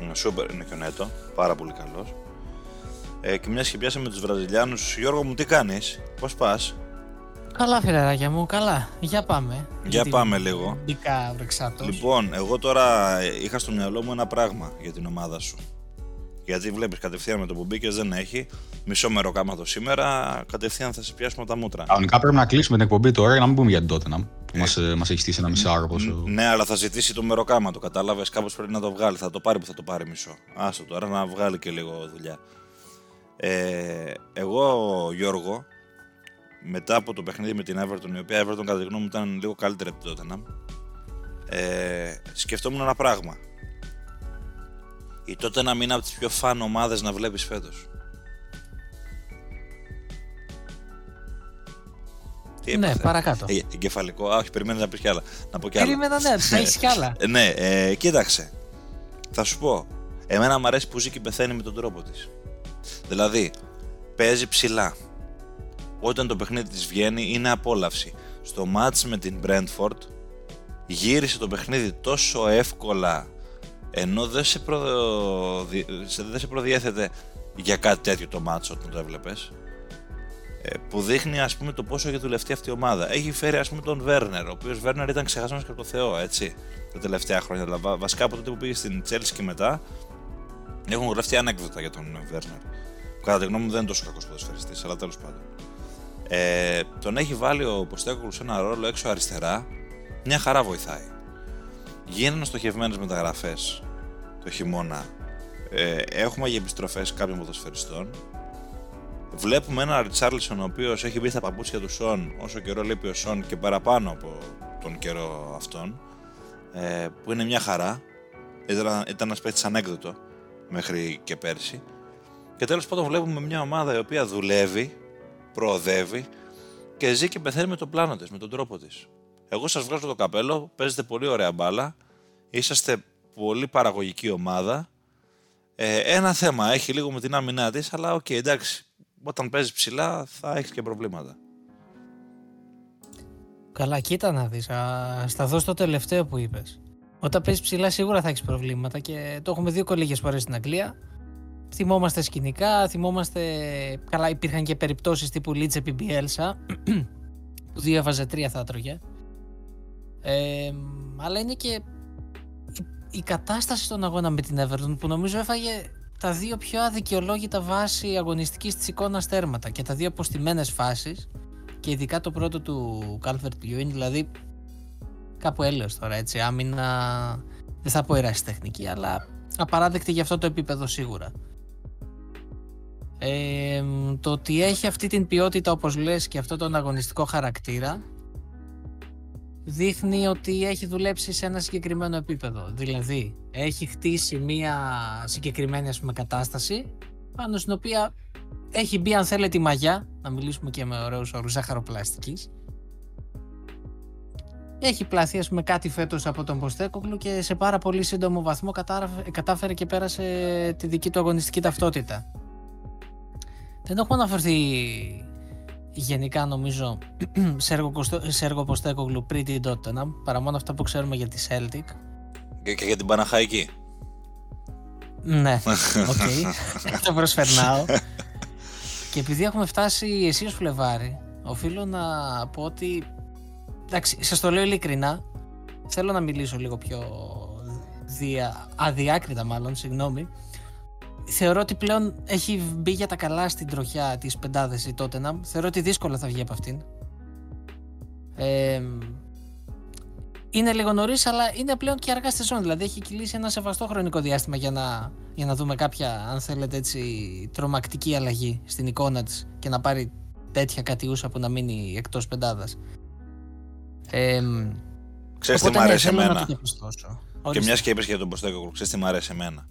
Είναι Σούπερ είναι και ο Νέτο. Πάρα πολύ καλός. Ε, και μιας και πιάσαμε τους Βραζιλιάνους, Γιώργο μου τι κάνεις, πώς πας; Καλά, φιλαράκια μου, καλά. Για πάμε. Για πάμε λίγο. Μπήκα βρεξάτος. Λοιπόν, εγώ τώρα είχα στο μυαλό μου ένα πράγμα για την ομάδα σου. Γιατί βλέπεις κατευθείαν με το που μπήκες δεν έχει. Μισό μεροκάματο σήμερα, κατευθείαν θα σε πιάσουμε από τα μούτρα. Κανονικά πρέπει να κλείσουμε την εκπομπή τώρα για να μην πούμε για την Tottenham που μας, ε, μας έχει στήσει ένα μισάωρο πόσο... Ναι, αλλά θα ζητήσει το μεροκάματο. Κατάλαβες, κάπως πρέπει να το βγάλει. Θα το πάρει που θα το πάρει μισό. Άστο τώρα να βγάλει και λίγο δουλειά. Ε, εγώ, Γιώργο, μετά από το παιχνίδι με την Everton, η οποία Everton κατά τη γνώμη μου ήταν λίγο καλύτερη από την Tottenham, ε, σκεφτόμουν ένα πράγμα. Η Tottenham είναι από τις πιο φαν ομάδες να βλέπεις φέτος. Τι Ναι, έπαθε; παρακάτω. Ε, εγκεφαλικό. Α, όχι, περιμένει να πεις κι άλλα. Να πω κι άλλα. Περίμενα, ναι, θα έχεις κι άλλα. Ε, ναι, ε, κοίταξε. Θα σου πω. Εμένα μου αρέσει που ζει και πεθαίνει με τον τρόπο της. Δηλαδή, παίζει ψηλά. Όταν το παιχνίδι της βγαίνει είναι απόλαυση. Στο μάτς με την Brentford γύρισε το παιχνίδι τόσο εύκολα ενώ δεν σε, προ... δι- σε- δεν σε προδιέθετε για κάτι τέτοιο το μάτς όταν το έβλεπες ε, που δείχνει ας πούμε το πόσο έχει δουλευτεί αυτή η ομάδα. Έχει φέρει ας πούμε τον Βέρνερ, ο οποίος Βέρνερ ήταν ξεχασμένος και από το Θεό, έτσι, τα τελευταία χρόνια. Δηλαδή, βα- βασικά από τότε που πήγε στην Chelsea και μετά έχουν γραφτεί ανέκδοτα για τον Βέρνερ. Που κατά τη γνώμη μου δεν είναι τόσο κακός ποδοσφαιριστής, αλλά τέλος πάντων. Ε, τον έχει βάλει ο Ποστέκογλου σε ένα ρόλο έξω αριστερά, μια χαρά βοηθάει. Γίνανε στοχευμένες μεταγραφές το χειμώνα. Ε, έχουμε για επιστροφές κάποιων ποδοσφαιριστών. Βλέπουμε έναν Ριτσάρλισον ο οποίος έχει μπει στα παπούτσια του Σον όσο καιρό λείπει ο Σον και παραπάνω από τον καιρό αυτόν. Ε, που είναι μια χαρά. Ήταν, ήταν ένας παίκτης ανέκδοτο μέχρι και πέρσι. Και τέλος πάντων βλέπουμε μια ομάδα η οποία δουλεύει, προοδεύει και ζει και πεθαίνει με τον πλάνο της, με τον τρόπο της. Εγώ σας βγάζω το καπέλο, παίζετε πολύ ωραία μπάλα, είσαστε πολύ παραγωγική ομάδα. Ε, ένα θέμα έχει λίγο με την άμυνά της, αλλά οκ, εντάξει, όταν παίζεις ψηλά θα έχεις και προβλήματα. Καλά, κοίτα να δεις. Α, σταθώ στο τελευταίο που είπες. Όταν παίζεις ψηλά σίγουρα θα έχεις προβλήματα και το έχουμε δει λίγες φορές στην Αγγλία. Θυμόμαστε σκηνικά, θυμόμαστε... Καλά, υπήρχαν και περιπτώσεις τύπου Λιντς επί Μπιέλσα, που δύο έβαζε τρία θα έτρωγε. Ε, αλλά είναι και η, η κατάσταση στον αγώνα με την Everton που νομίζω έφαγε τα δύο πιο αδικαιολόγητα βάση αγωνιστικής της εικόνας τέρματα και τα δύο αποστημένες φάσεις και ειδικά το πρώτο του Calvert Lewin, δηλαδή κάπου έλεος τώρα έτσι, άμυνα δεν θα πω ερασιτεχνική, αλλά απαράδεκτη για αυτό το επίπεδο σίγουρα. Ε, το ότι έχει αυτή την ποιότητα όπως λες και αυτό τον αγωνιστικό χαρακτήρα δείχνει ότι έχει δουλέψει σε ένα συγκεκριμένο επίπεδο. Δηλαδή, έχει χτίσει μία συγκεκριμένη ας πούμε, κατάσταση πάνω στην οποία έχει μπει αν θέλετε η μαγιά, να μιλήσουμε και με ωραίους όρους ζάχαροπλαστικής. Έχει πλαθεί ας πούμε κάτι φέτος από τον Ποστέκοκλου και σε πάρα πολύ σύντομο βαθμό κατάφερε και πέρασε τη δική του αγωνιστική ταυτότητα. Δεν έχουμε αναφερθεί γενικά νομίζω σε έργο, σε έργο Ποστέκογλου πριν την Tottenham παρά μόνο αυτά που ξέρουμε για τη Celtic. Και, και για την Παναχαϊκή. Ναι, οκ. Okay. το προσφερνάω. και επειδή έχουμε φτάσει εσύ ως Φλεβάρι, οφείλω να πω ότι. Εντάξει, σας το λέω ειλικρινά. Θέλω να μιλήσω λίγο πιο δια... αδιάκριτα, μάλλον, συγγνώμη. Θεωρώ ότι πλέον έχει μπει για τα καλά στην τροχιά της πεντάδες η Tottenham. Θεωρώ ότι δύσκολα θα βγει από αυτήν. Ε, είναι λίγο νωρίς, αλλά είναι πλέον και αργά στη ζώνη. Δηλαδή έχει κυλήσει ένα σεβαστό χρονικό διάστημα για να, για να δούμε κάποια, αν θέλετε, έτσι, τρομακτική αλλαγή στην εικόνα της και να πάρει τέτοια κατιούσα που να μείνει εκτός πεντάδας. Ε, Ξέρεις τι μ' αρέσει ναι, εμένα; Και μιας και είπες για τον Ποστέκο, ξέρεις τι μ' αρέσει εμένα;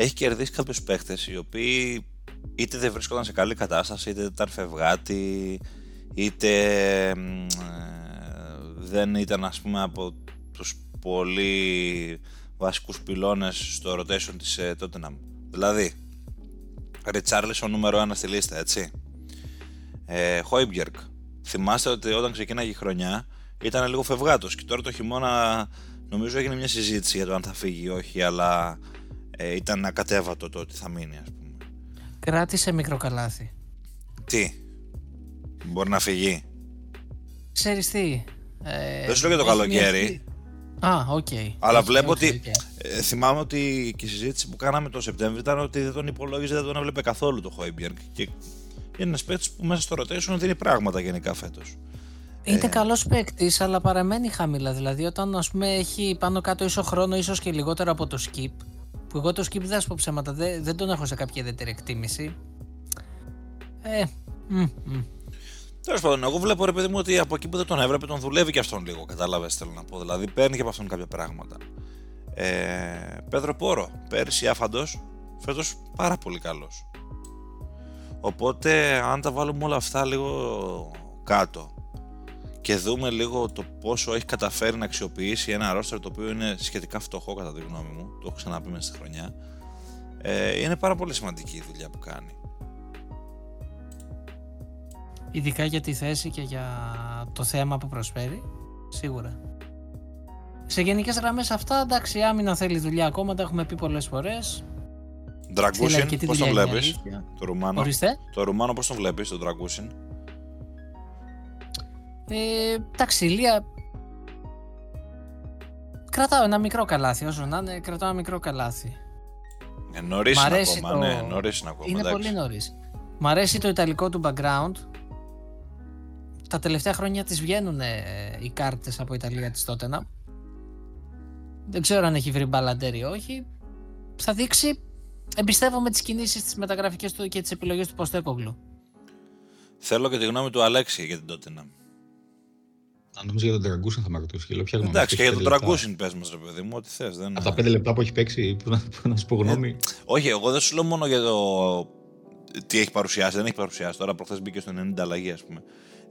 Έχει κερδίσει κάποιους παίχτε οι οποίοι είτε δεν βρίσκονταν σε καλή κατάσταση, είτε ήταν φευγάτη, είτε δεν ήταν ας πούμε από τους πολύ βασικούς πυλώνες στο rotation της ε, Tottenham. Δηλαδή, Ριτσάρλισον νούμερο 1 στη λίστα, έτσι. Ε, Χόιμπιερκ. Θυμάστε ότι όταν ξεκίναγε η χρονιά ήταν λίγο φευγάτος και τώρα το χειμώνα νομίζω έγινε μια συζήτηση για το αν θα φύγει ή όχι, αλλά ε, ήταν ακατέβατο το ότι θα μείνει, ας πούμε. Κράτησε μικρό καλάθι. Τι, μπορεί να φύγει. Ξέρεις τι, ε, δεν σου λέω για το καλοκαίρι. Α, OK. Okay. Αλλά βλέπω ότι. Ε, θυμάμαι ότι και η συζήτηση που κάναμε το Σεπτέμβριο ήταν ότι δεν τον υπολόγιζε, δεν τον έβλεπε καθόλου το Χόιμπιεργκ. Και είναι ένας παίκτης που μέσα στο rotation δίνει πράγματα γενικά φέτος. Είναι ε... καλός παίκτης, αλλά παραμένει χαμηλά. Δηλαδή, όταν ας πούμε, έχει πάνω κάτω ίσο χρόνο, ίσως και λιγότερο από το skip. Που εγώ το skip δεν σου πω ψέματα, δεν, δεν τον έχω σε κάποια ιδιαίτερη εκτίμηση. Ε, μ, μ. Τέλος πάντων, εγώ βλέπω ρε παιδί μου ότι από εκεί που δεν τον έβλεπε τον δουλεύει και αυτόν λίγο. Κατάλαβες θέλω να πω. Δηλαδή παίρνει και από αυτόν κάποια πράγματα. Ε, Πέδρο Πόρο, πέρσι άφαντος, φέτος πάρα πολύ καλός. Οπότε, αν τα βάλουμε όλα αυτά λίγο κάτω και δούμε λίγο το πόσο έχει καταφέρει να αξιοποιήσει ένα ρόστερ το οποίο είναι σχετικά φτωχό κατά τη γνώμη μου, το έχω ξαναπεί μέσα στη χρονιά, ε, είναι πάρα πολύ σημαντική η δουλειά που κάνει. Ειδικά για τη θέση και για το θέμα που προσφέρει. Σίγουρα. Σε γενικές γραμμές αυτά, εντάξει, άμυνα θέλει δουλειά ακόμα, τα έχουμε πει πολλές φορές. Ντραγκούσιν, πώς τον βλέπεις, το Ρουμάνο. Ορίστε. Το Ρουμάνο, πώς τον βλέπεις, τον Ντραγκούσιν. Ε, εντάξει, Ηλία. Κρατάω ένα μικρό καλάθι, όσο να είναι, κρατάω ένα μικρό καλάθι. Ε, νωρίς ακόμα, το... ναι, νωρίς ακόμα. Είναι εντάξει. πολύ νωρίς. Μ' αρέσει το ιταλικό του background, τα τελευταία χρόνια τις βγαίνουν ε, οι κάρτες από Ιταλία της να. Δεν ξέρω αν έχει βρει μπαλαντέρ ή όχι. Θα δείξει. Εμπιστεύομαι τις κινήσεις, τις μεταγραφικές του και τις επιλογές του Ποστέκογλου. Θέλω και τη γνώμη του Αλέξη για την Τότενα. Αν νομίζω για τον Τραγκούσιν θα με ρωτήσεις. Ποια γνώμη Εντάξει, και για τον Τραγκούσιν πες μας ρε παιδί μου, ό,τι θες. Δεν... Από τα πέντε λεπτά που έχει παίξει, που να, να σου πω γνώμη. Ε, όχι, εγώ δεν σου λέω μόνο για το τι έχει παρουσιάσει, δεν έχει παρουσιάσει. Τώρα προχθές μπήκε στο 90 αλλαγή, ας πούμε.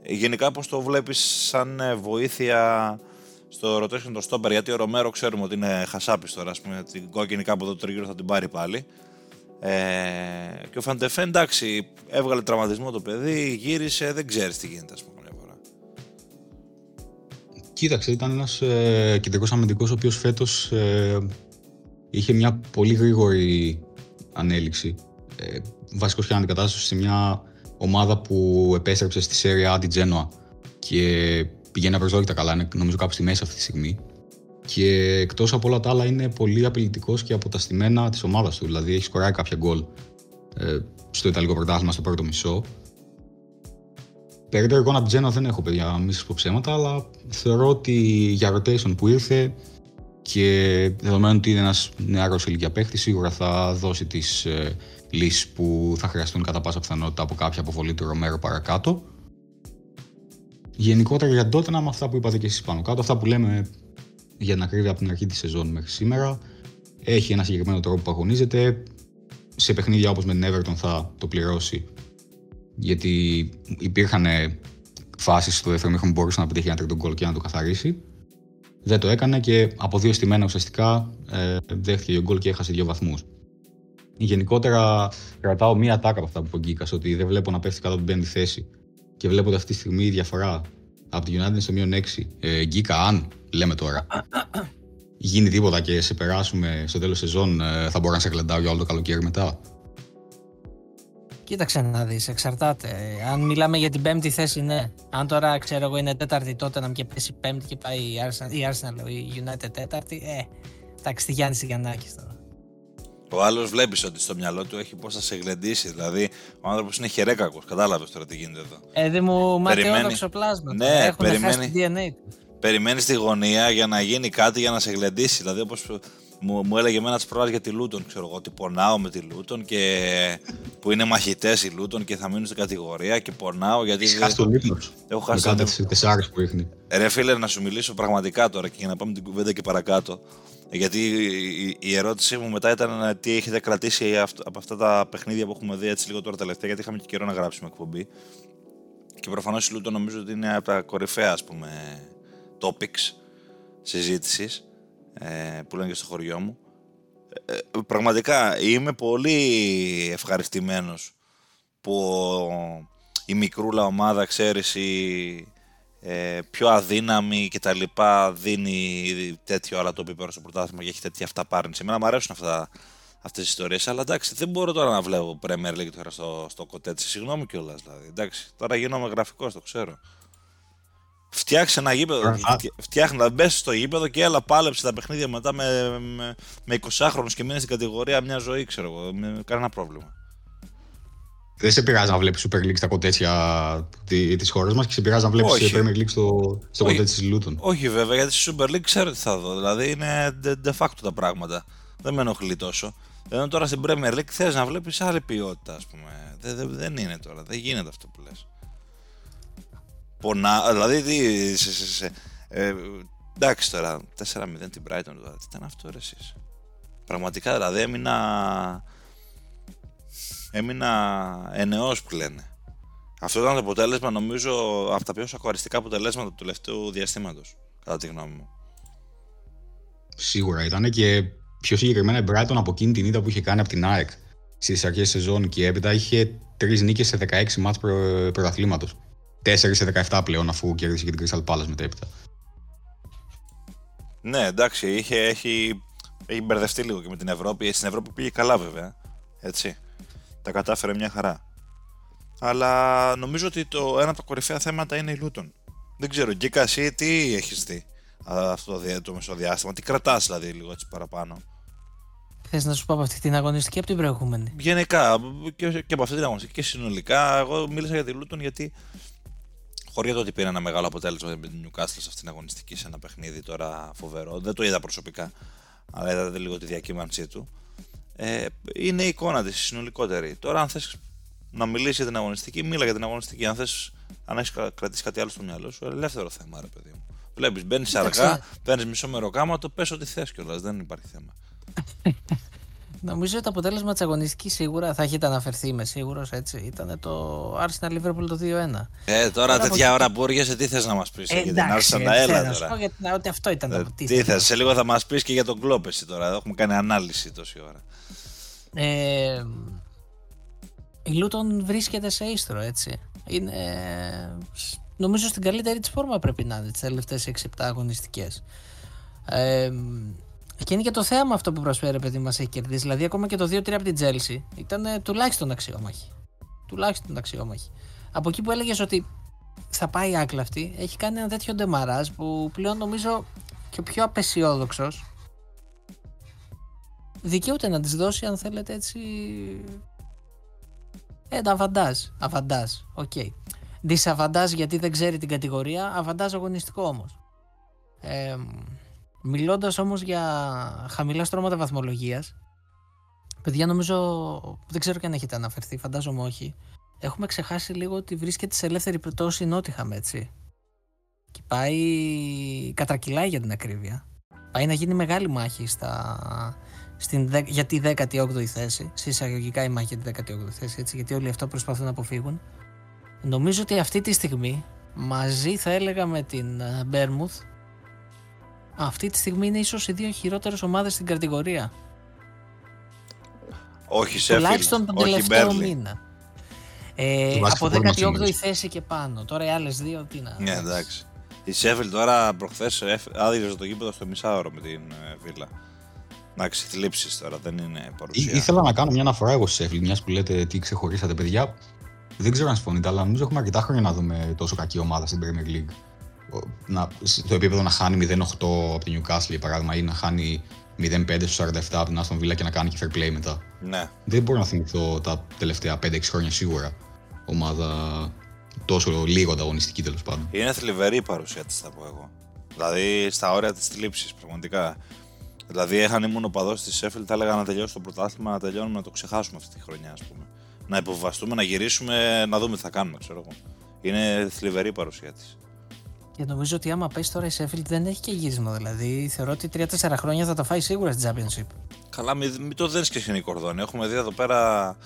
Γενικά πώς το βλέπεις σαν ε, βοήθεια στο rotation το stopper, γιατί ο Ρομέρο ξέρουμε ότι είναι χασάπης τώρα, ας πούμε, την κόκκινη κάπου εδώ τριγύρω θα την πάρει πάλι. Ε, και ο Φαντεφέ, εντάξει, έβγαλε τραυματισμό το παιδί, γύρισε, δεν ξέρεις τι γίνεται, ας πούμε, μια φορά. Κοίταξε, ήταν ένας ε, κεντρικός αμυντικός ο οποίος φέτος ε, είχε μια πολύ γρήγορη ανέλυξη. Ε, βασικός και αντικατάσταση σε μια ομάδα που επέστρεψε στη Serie A την Genoa και πηγαίνει απεριζόριτα καλά, είναι νομίζω κάπου στη μέση αυτή τη στιγμή. Και εκτός από όλα τα άλλα είναι πολύ απειλητικός και από τα στημένα της ομάδας του. Δηλαδή έχει σκοράει κάποια γκολ ε, στο Ιταλικό πρωτάθλημα στο πρώτο μισό. Περίπτωση εικόνα από Τζένα δεν έχω παιδιά, μη σα πω ψέματα, αλλά θεωρώ ότι για rotation που ήρθε και δεδομένου ότι είναι ένας νεαρό ηλικία παίχτη, σίγουρα θα δώσει τις ε, λύσεις που θα χρειαστούν κατά πάσα πιθανότητα από κάποια αποβολή του Ρομέρο παρακάτω. Γενικότερα για τότε με αυτά που είπατε και εσείς πάνω κάτω, αυτά που λέμε για την ακρίβεια από την αρχή της σεζόν μέχρι σήμερα. Έχει ένα συγκεκριμένο τρόπο που αγωνίζεται. Σε παιχνίδια όπως με την Everton θα το πληρώσει. Γιατί υπήρχαν φάσεις στο δεύτερο μήχρονο που μπορούσε να πετύχει ένα τρίτο γκολ και να το καθαρίσει. Δεν το έκανε και από δύο στημένα ουσιαστικά ε, δέχτηκε ο γκολ και έχασε δύο βαθμούς. Γενικότερα κρατάω μία τάκα από αυτά που είπε ο Γκίκας, ότι δεν βλέπω να πέφτει κάτω από την πέμπτη θέση. Και βλέπω ότι αυτή τη στιγμή η διαφορά από την United είναι στο μείον 6. Ε, Γκίκα, αν λέμε τώρα, γίνει τίποτα και σε περάσουμε στο τέλος σεζόν, ε, θα μπορώ να σε κλεντάω για όλο το καλοκαίρι μετά. Κοίταξε να δεις, εξαρτάται. Αν μιλάμε για την πέμπτη θέση, ναι. Αν τώρα ξέρω εγώ είναι τέταρτη τότε να και πέσει πέμπτη και πάει η Arsenal, η, Arsenal, η United τέταρτη, ε, εντάξει, τη Γιάννης Σιγιαννάκη τώρα. Ο άλλος βλέπεις ότι στο μυαλό του έχει πώς θα σε γλεντήσει. Δηλαδή, ο άνθρωπος είναι χερέκακος. Κατάλαβες τώρα τι γίνεται εδώ. Ε, δεν μου ματαιόδοξο πλάσμα. Ναι, Έχουν περιμένει. χάσει το DNA του. Περιμένει τη γωνία για να γίνει κάτι για να σε γλεντήσει. Δηλαδή, όπω μου, μου έλεγε εμένα τις προάλλε για τη Λούτον, ξέρω εγώ, ότι πονάω με τη Λούτον και που είναι μαχητές η Λούτον και θα μείνουν στην κατηγορία και πονάω γιατί. Έχεις χάσει τον ύπνο σου. Έχω χάσει Μετά τον τι τεσσάρες που ρίχνει. Ρε φίλε, να σου μιλήσω πραγματικά τώρα και για να πάμε την κουβέντα και παρακάτω. Γιατί η- η ερώτησή μου μετά ήταν ε, τι έχετε κρατήσει αυτ- από αυτά τα παιχνίδια που έχουμε δει έτσι λίγο τώρα τελευταία, γιατί είχαμε και καιρό να γράψουμε εκπομπή. Και προφανώς η Λούτο νομίζω ότι είναι από τα κορυφαία ας πούμε topics συζήτησης ε, που λένε και στο χωριό μου. Ε, ε, πραγματικά είμαι πολύ ευχαριστημένος που η μικρούλα ομάδα, ξέρεις, η ε, πιο αδύναμη και τα λοιπά δίνει τέτοιο άλλο το επίπεδο στο πρωτάθλημα και έχει τέτοια αυταπάρνηση. Εμένα μου αρέσουν αυτά, αυτές τις ιστορίες, αλλά εντάξει, δεν μπορώ τώρα να βλέπω Premier League τώρα στο, στο κοτέτσι. Συγγνώμη κιόλας δηλαδή. Εντάξει, τώρα γίνομαι γραφικός, το ξέρω. Φτιάξε ένα γήπεδο. Α. φτια- Φτιάχνει να μπες στο γήπεδο και έλα πάλεψε τα παιχνίδια μετά με, με, με 20χρονους και μείνει στην κατηγορία μια ζωή, ξέρω εγώ. Με κανένα πρόβλημα. Δεν σε πειράζει να βλέπεις Super League στα κοτέτσια τη χώρας μας και σε πειράζει να βλέπεις Όχι. Premier League στο, στο Όχι. κοτέτσι της Λούτων. Όχι βέβαια, γιατί στη Super League ξέρω τι θα δω. Δηλαδή είναι de, de facto τα πράγματα. Δεν με ενοχλεί τόσο. Ενώ τώρα στην Premier League θες να βλέπεις άλλη ποιότητα, ας πούμε. Δεν, δεν, δεν είναι τώρα. Δεν γίνεται αυτό που λες. Πονά. Δηλαδή τι. Σε, σε, σε, ε, εντάξει τώρα. 4-0 την Brighton τώρα. Τι ήταν αυτό ρε εσείς. Πραγματικά δηλαδή έμεινα. Έμεινα ενεός που λένε. Αυτό ήταν το αποτέλεσμα, νομίζω, από τα πιο σακουαριστικά αποτελέσματα του τελευταίου διαστήματος. Κατά τη γνώμη μου. Σίγουρα ήταν και πιο συγκεκριμένα η Brighton από εκείνη την ήττα που είχε κάνει από την ΑΕΚ στις αρχές σεζόν και έπειτα είχε τρεις νίκες σε 16 μάτς προ, πρωταθλήματος. 4 σε 17 πλέον αφού κέρδισε και την Crystal Palace μετέπειτα. Ναι, εντάξει, είχε, έχει, έχει μπερδευτεί λίγο και με την Ευρώπη. Στην Ευρώπη πήγε καλά, βέβαια. Έτσι. Τα κατάφερε μια χαρά. Αλλά νομίζω ότι το, ένα από τα κορυφαία θέματα είναι η Λούτον. Δεν ξέρω, Γκίκα, εσύ τι έχεις δει α, αυτό το, δια- το μεσοδιάστημα, τι κρατάς δηλαδή λίγο έτσι παραπάνω; Θες να σου πω από αυτή την αγωνιστική από την προηγούμενη; Γενικά και, και από αυτή την αγωνιστική και συνολικά, εγώ μίλησα για τη Λούτον γιατί χωρί το ότι πήρε ένα μεγάλο αποτέλεσμα με την Newcastle σε αυτήν την αγωνιστική σε ένα παιχνίδι τώρα φοβερό, δεν το είδα προσωπικά, αλλά είδατε λίγο τη διακύμανσή του. Ε, είναι η εικόνα της συνολικότερη. Τώρα, αν θες να μιλήσει για την αγωνιστική, μίλα για την αγωνιστική. Αν θες, αν έχεις κρατήσει κάτι άλλο στο μυαλό σου, ελεύθερο θέμα, ρε παιδί μου. Βλέπεις, μπαίνεις Κοίταξε. αργά, παίρνεις μισό μεροκάματο, πες ό,τι θες κιόλας, δεν υπάρχει θέμα. Νομίζω ότι το αποτέλεσμα της αγωνιστικής σίγουρα θα έχετε αναφερθεί, είμαι σίγουρος έτσι. Ήταν το Arsenal Liverpool το 2-1. Ε, τώρα Τώρα από τέτοια εκεί- ώρα που έργεσαι, τι θες να μας πεις για την εντάξει, Arsenal, θέλω έλα να σου τώρα. πω γιατί, να- ότι αυτό ήταν Ε, το τι ήθελα. θες, σε λίγο θα μας πεις και για τον Κλόπ εσύ τώρα. Έχουμε κάνει ανάλυση τόση ώρα. Ε, η Λούτον βρίσκεται σε ίστρο, έτσι. Είναι, νομίζω στην καλύτερη της φόρμα πρέπει να είναι τις τελευταίες 6-7 αγωνιστικές. Ε, και είναι και το θέαμα αυτό που προσφέρει παιδί μας έχει κερδίσει. Δηλαδή ακόμα και το 2-3 από την Τζέλσι ήταν ε, τουλάχιστον αξιόμαχη. Τουλάχιστον αξιόμαχη. Από εκεί που έλεγες ότι θα πάει άκλαυτη, έχει κάνει ένα τέτοιο ντεμαράζ που πλέον νομίζω και ο πιο απαισιόδοξος δικαιούται να της δώσει αν θέλετε έτσι ένα αβαντάζ, αβαντάζ, οκ. Δισαβαντάζ γιατί δεν ξέρει την κατηγορία, αβαντάζ αγωνιστικό όμως. Ε, μιλώντας όμως για χαμηλά στρώματα βαθμολογίας, παιδιά νομίζω, δεν ξέρω και αν έχετε αναφερθεί, φαντάζομαι όχι, έχουμε ξεχάσει λίγο ότι βρίσκεται σε ελεύθερη πτώση η Νότιχαμ, έτσι. Και πάει, κατρακυλάει για την ακρίβεια. Πάει να γίνει μεγάλη μάχη στα, στην, δε- για τη 18η θέση. Σε εισαγωγικά η μάχη για τη 18η θέση, έτσι, γιατί όλοι αυτό προσπαθούν να αποφύγουν. Νομίζω ότι αυτή τη στιγμή, μαζί θα έλεγα με την ε, Μπέρμουθ, αυτή τη στιγμή είναι ίσως οι δύο χειρότερες ομάδες στην κατηγορία. Όχι Σέφιλ, τουλάχιστον τον όχι τελευταίο Μπέρλι. μήνα. Ε, Τουλάχιστον από μπορεί να 18η συνεχίσει. θέση και πάνω. Τώρα οι άλλες δύο τι να. Ναι, εντάξει. Η Σέφιλ τώρα προχθές άδειαζε το γήπεδο στο μισάωρο με την ε, Βίλα. Εντάξει, θλίψεις τώρα, δεν είναι Ή- παρουσία. ήθελα να κάνω μια αναφορά εγώ σε Sheffield, μιας που λέτε τι ξεχωρίσατε, παιδιά. Δεν ξέρω αν συμφωνείτε, αλλά νομίζω έχουμε αρκετά χρόνια να δούμε τόσο κακή ομάδα στην Premier League. Ο- Να, στο επίπεδο να χάνει 0-8 από την Newcastle, για παράδειγμα, ή να χάνει 0-5 στο 47 από την Aston Villa και να κάνει και fair play μετά. Ναι. Δεν μπορώ να θυμηθώ τα τελευταία 5-6 χρόνια σίγουρα ομάδα τόσο λίγο ανταγωνιστική τέλος πάντων. Είναι θλιβερή η παρουσία της, θα πω εγώ. Δηλαδή στα όρια της θλίψης, πραγματικά. Δηλαδή, αν ήμουν ο παδός της Σέφιλ, θα έλεγα να τελειώσει το πρωτάθλημα, να τελειώνουμε, να το ξεχάσουμε αυτή τη χρονιά, ας πούμε. Να υποβαστούμε, να γυρίσουμε, να δούμε τι θα κάνουμε, ξέρω εγώ. Είναι θλιβερή η παρουσία της. Και νομίζω ότι άμα πέσει τώρα η Sheffield δεν έχει και γύρισμα. Δηλαδή θεωρώ ότι 3-4 χρόνια θα τα φάει σίγουρα στην Championship. Καλά, μην, μην το δένεις και σκηνή κορδόνι. Έχουμε δει εδώ πέρα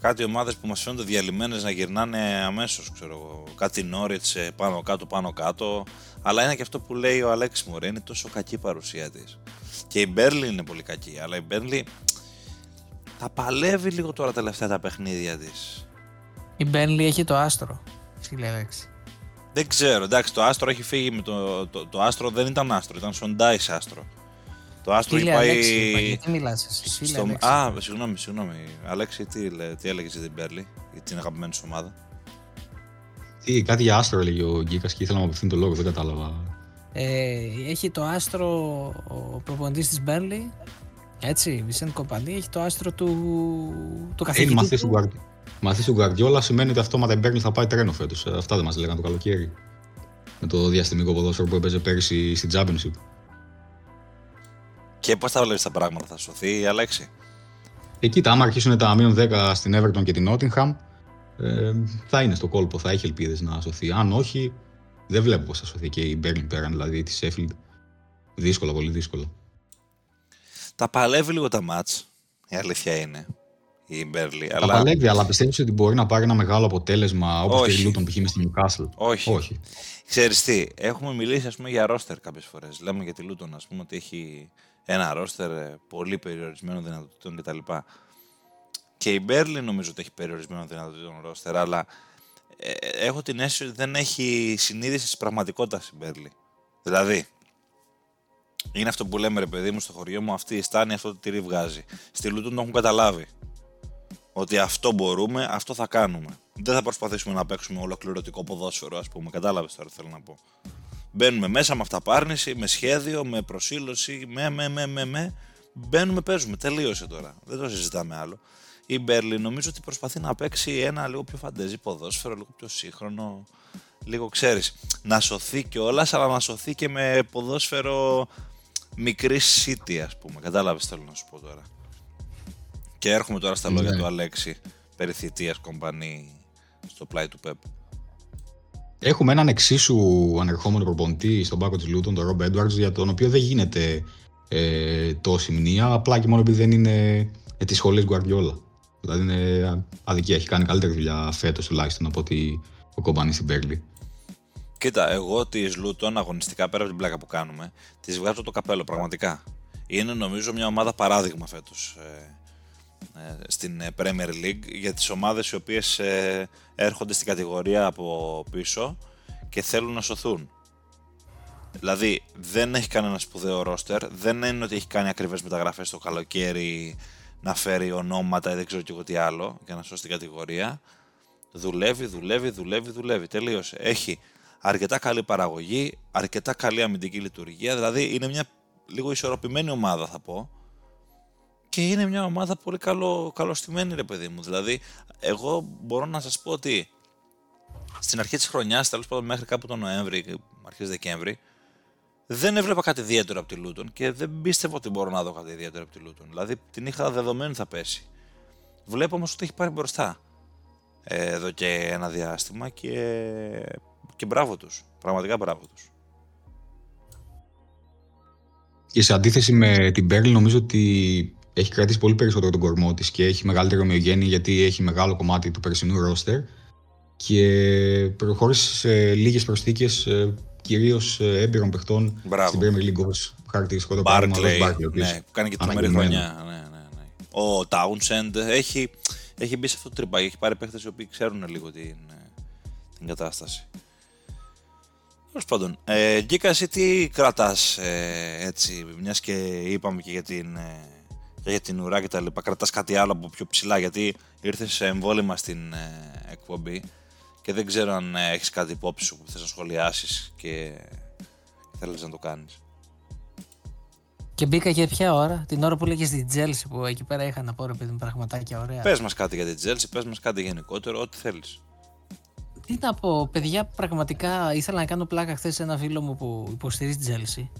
κάτι ομάδες που μας φαίνονται διαλυμένες να γυρνάνε αμέσως, ξέρω εγώ. Κάτι Νόριτ πάνω κάτω, πάνω κάτω. Αλλά είναι και αυτό που λέει ο Αλέξη Μωρέ, είναι τόσο κακή η παρουσία της. Και η Μπέρλι είναι πολύ κακή, αλλά η Μπέρλι τα παλεύει λίγο τώρα τελευταία τα παιχνίδια της. Η Burnley έχει το άστρο. Φίλε Αλέξη. Δεν ξέρω, εντάξει, το άστρο έχει φύγει με το. Το, το άστρο δεν ήταν άστρο, ήταν σοντάι άστρο. Το άστρο έχει Φίλε πάει. Αλέξη, είπα, γιατί μιλάς εσύ. Φίλε στο... Αλέξη; Α, συγγνώμη, συγγνώμη. Αλέξη, τι, λέ- τι έλεγες για την Μπέρλι, για την αγαπημένη σου ομάδα; Τι, κάτι για άστρο έλεγε ο Γκίκας και ήθελα να μου απευθύνει το λόγο, δεν κατάλαβα. Ε, έχει το άστρο ο προπονητής της Burnley. Έτσι, Βισέντ Κομπανί έχει το άστρο του, του Είναι καθηγητή μαθητή του. του Guard- μαθητής του Γκαρδιόλα σημαίνει ότι αυτόματα η Μπέρνλι θα πάει τρένο φέτος. Αυτά δεν μας λέγανε το καλοκαίρι. Με το διαστημικό ποδόσφαιρο που έπαιζε πέρυσι στην Championship. Και πώς τα βλέπεις τα πράγματα, θα σωθεί η Αλέξη; Ε, κοίτα, άμα αρχίσουν τα μείον 10 στην Everton και την Nottingham, ε, θα είναι στο κόλπο, θα έχει ελπίδες να σωθεί. Αν όχι, δεν βλέπω πώς θα σωθεί και η Μπέρνλι πέραν, δηλαδή της Sheffield. Δύσκολα, πολύ δύσκολα. Τα παλεύει λίγο τα μάτς, η αλήθεια είναι. Η Μπέρλι. Τα Αλλά παλεύει, αλλά πιστεύεις ότι μπορεί να πάρει ένα μεγάλο αποτέλεσμα όπως και η Όχι. Luton π.χ. μες στην Newcastle; όχι. Όχι. Ξέρεις τι, έχουμε μιλήσει ας πούμε για ρόστερ κάποιες φορές. Λέμε για τη Λούτον ας πούμε ότι έχει ένα ρόστερ ε, πολύ περιορισμένο δυνατοτήτων κτλ. Και η Μπέρλι νομίζω ότι έχει περιορισμένο δυνατοτήτων ρόστερ, αλλά ε, έχω την αίσθηση ότι δεν έχει συνείδηση της πραγματικότητας η Μπέρλι. Δηλαδή, είναι αυτό που λέμε ρε παιδί μου στο χωριό μου, αυτή η στάνη αυτό το τυρί βγάζει. Στη Λούτον το έχουν καταλάβει. Ότι αυτό μπορούμε, αυτό θα κάνουμε. Δεν θα προσπαθήσουμε να παίξουμε ολοκληρωτικό ποδόσφαιρο, ας πούμε. Κατάλαβες τώρα τι θέλω να πω. Μπαίνουμε μέσα με αυταπάρνηση, με σχέδιο, με προσήλωση, με, με, με, με, με. Μπαίνουμε, παίζουμε. Τελείωσε τώρα. Δεν το συζητάμε άλλο. Η Μπέρλι νομίζω ότι προσπαθεί να παίξει ένα λίγο πιο φαντεζή ποδόσφαιρο, λίγο πιο σύγχρονο. Λίγο ξέρεις, να σωθεί κιόλας, αλλά να σωθεί και με ποδόσφαιρο μικρής city, ας πούμε. Κατάλαβες τι θέλω να σου πω τώρα. Και έρχομαι τώρα στα λόγια Ναι. του Αλέξη περί θητείας κομπανί στο πλάι του Πεπ. Έχουμε έναν εξίσου ανερχόμενο προπονητή στον πάκο της Λούτων, τον Ρομπ Έντουαρτς, για τον οποίο δεν γίνεται ε, τόση μνήμα, απλά και μόνο επειδή δεν είναι ε, της σχολής Γκουαρδιόλα. Δηλαδή είναι αδικία. Έχει κάνει καλύτερη δουλειά φέτος τουλάχιστον από ότι ο κομπανί στην Μπέρλι. Κοίτα, εγώ της Λούτων αγωνιστικά πέρα από την πλάκα που κάνουμε, της βγάζω το καπέλο πραγματικά. Είναι νομίζω μια ομάδα παράδειγμα φέτος ε, ε, στην ε, Premier League για τις ομάδες οι οποίες ε, έρχονται στην κατηγορία από πίσω και θέλουν να σωθούν. Δηλαδή δεν έχει κανένα σπουδαίο ρόστερ, δεν είναι ότι έχει κάνει ακριβές μεταγραφές το καλοκαίρι να φέρει ονόματα ή δεν ξέρω και εγώ τι άλλο για να σώσει την κατηγορία. Δουλεύει, δουλεύει, δουλεύει, δουλεύει. Τελείωσε. Έχει αρκετά καλή παραγωγή, αρκετά καλή αμυντική λειτουργία. Δηλαδή είναι μια λίγο ισορροπημένη ομάδα θα πω. Και είναι μια ομάδα πολύ καλό, καλωστημένη ρε παιδί μου. Δηλαδή εγώ μπορώ να σας πω ότι στην αρχή της χρονιάς, τέλος πάντων μέχρι κάπου τον Νοέμβρη, αρχές Δεκέμβρη, δεν έβλεπα κάτι ιδιαίτερο από τη Λούτον και δεν πίστευα ότι μπορώ να δω κάτι ιδιαίτερο από τη Λούτον. Δηλαδή την είχα δεδομένη θα πέσει. Βλέπω όμως ότι έχει πάρει μπροστά ε, εδώ και ένα διάστημα και, και μπράβο τους. Πραγματικά μπράβο τους. Και σε αντίθεση με την Μπέρλι, νομίζω ότι έχει κρατήσει πολύ περισσότερο τον κορμό της και έχει μεγαλύτερη ομοιογένεια γιατί έχει μεγάλο κομμάτι του περσινού ρόστερ και προχώρησε σε λίγες προσθήκες κυρίως έμπειρων παιχτών Μπράβο. στην Premier League όπως χαρακτηριστικό το παράδειγμα ο Ross Barclay, Barkley, ο οποίος ναι, που κάνει και τρομερή αναγκωμένο. χρονιά. Ναι, ναι, ναι. Ο Townsend έχει, έχει μπει σε αυτό το τρυπάκι. Έχει πάρει παίχτες οι οποίοι ξέρουν λίγο την, την κατάσταση. Τέλος πάντων, ε, Γκίκα, εσύ τι κρατάς ε, έτσι, μιας και είπαμε και για την, ε, για την ουρά και τα λοιπά. Κρατάς κάτι άλλο από πιο ψηλά, γιατί ήρθες σε εμβόλυμα στην ε, εκπομπή και δεν ξέρω αν ε, έχεις κάτι υπόψη σου που θες να σχολιάσεις και θέλεις να το κάνεις. Και μπήκα για ποια ώρα, την ώρα που λέγες στην Τσέλσι που εκεί πέρα είχα να πω ρε παιδί πραγματάκια ωραία. Πες μας κάτι για την Τσέλσι, πες μας κάτι γενικότερο, ό,τι θέλεις. Τι να πω, παιδιά, πραγματικά ήθελα να κάνω πλάκα χθες σε ένα φίλο μου που υποστηρίζει την Τσέλσι.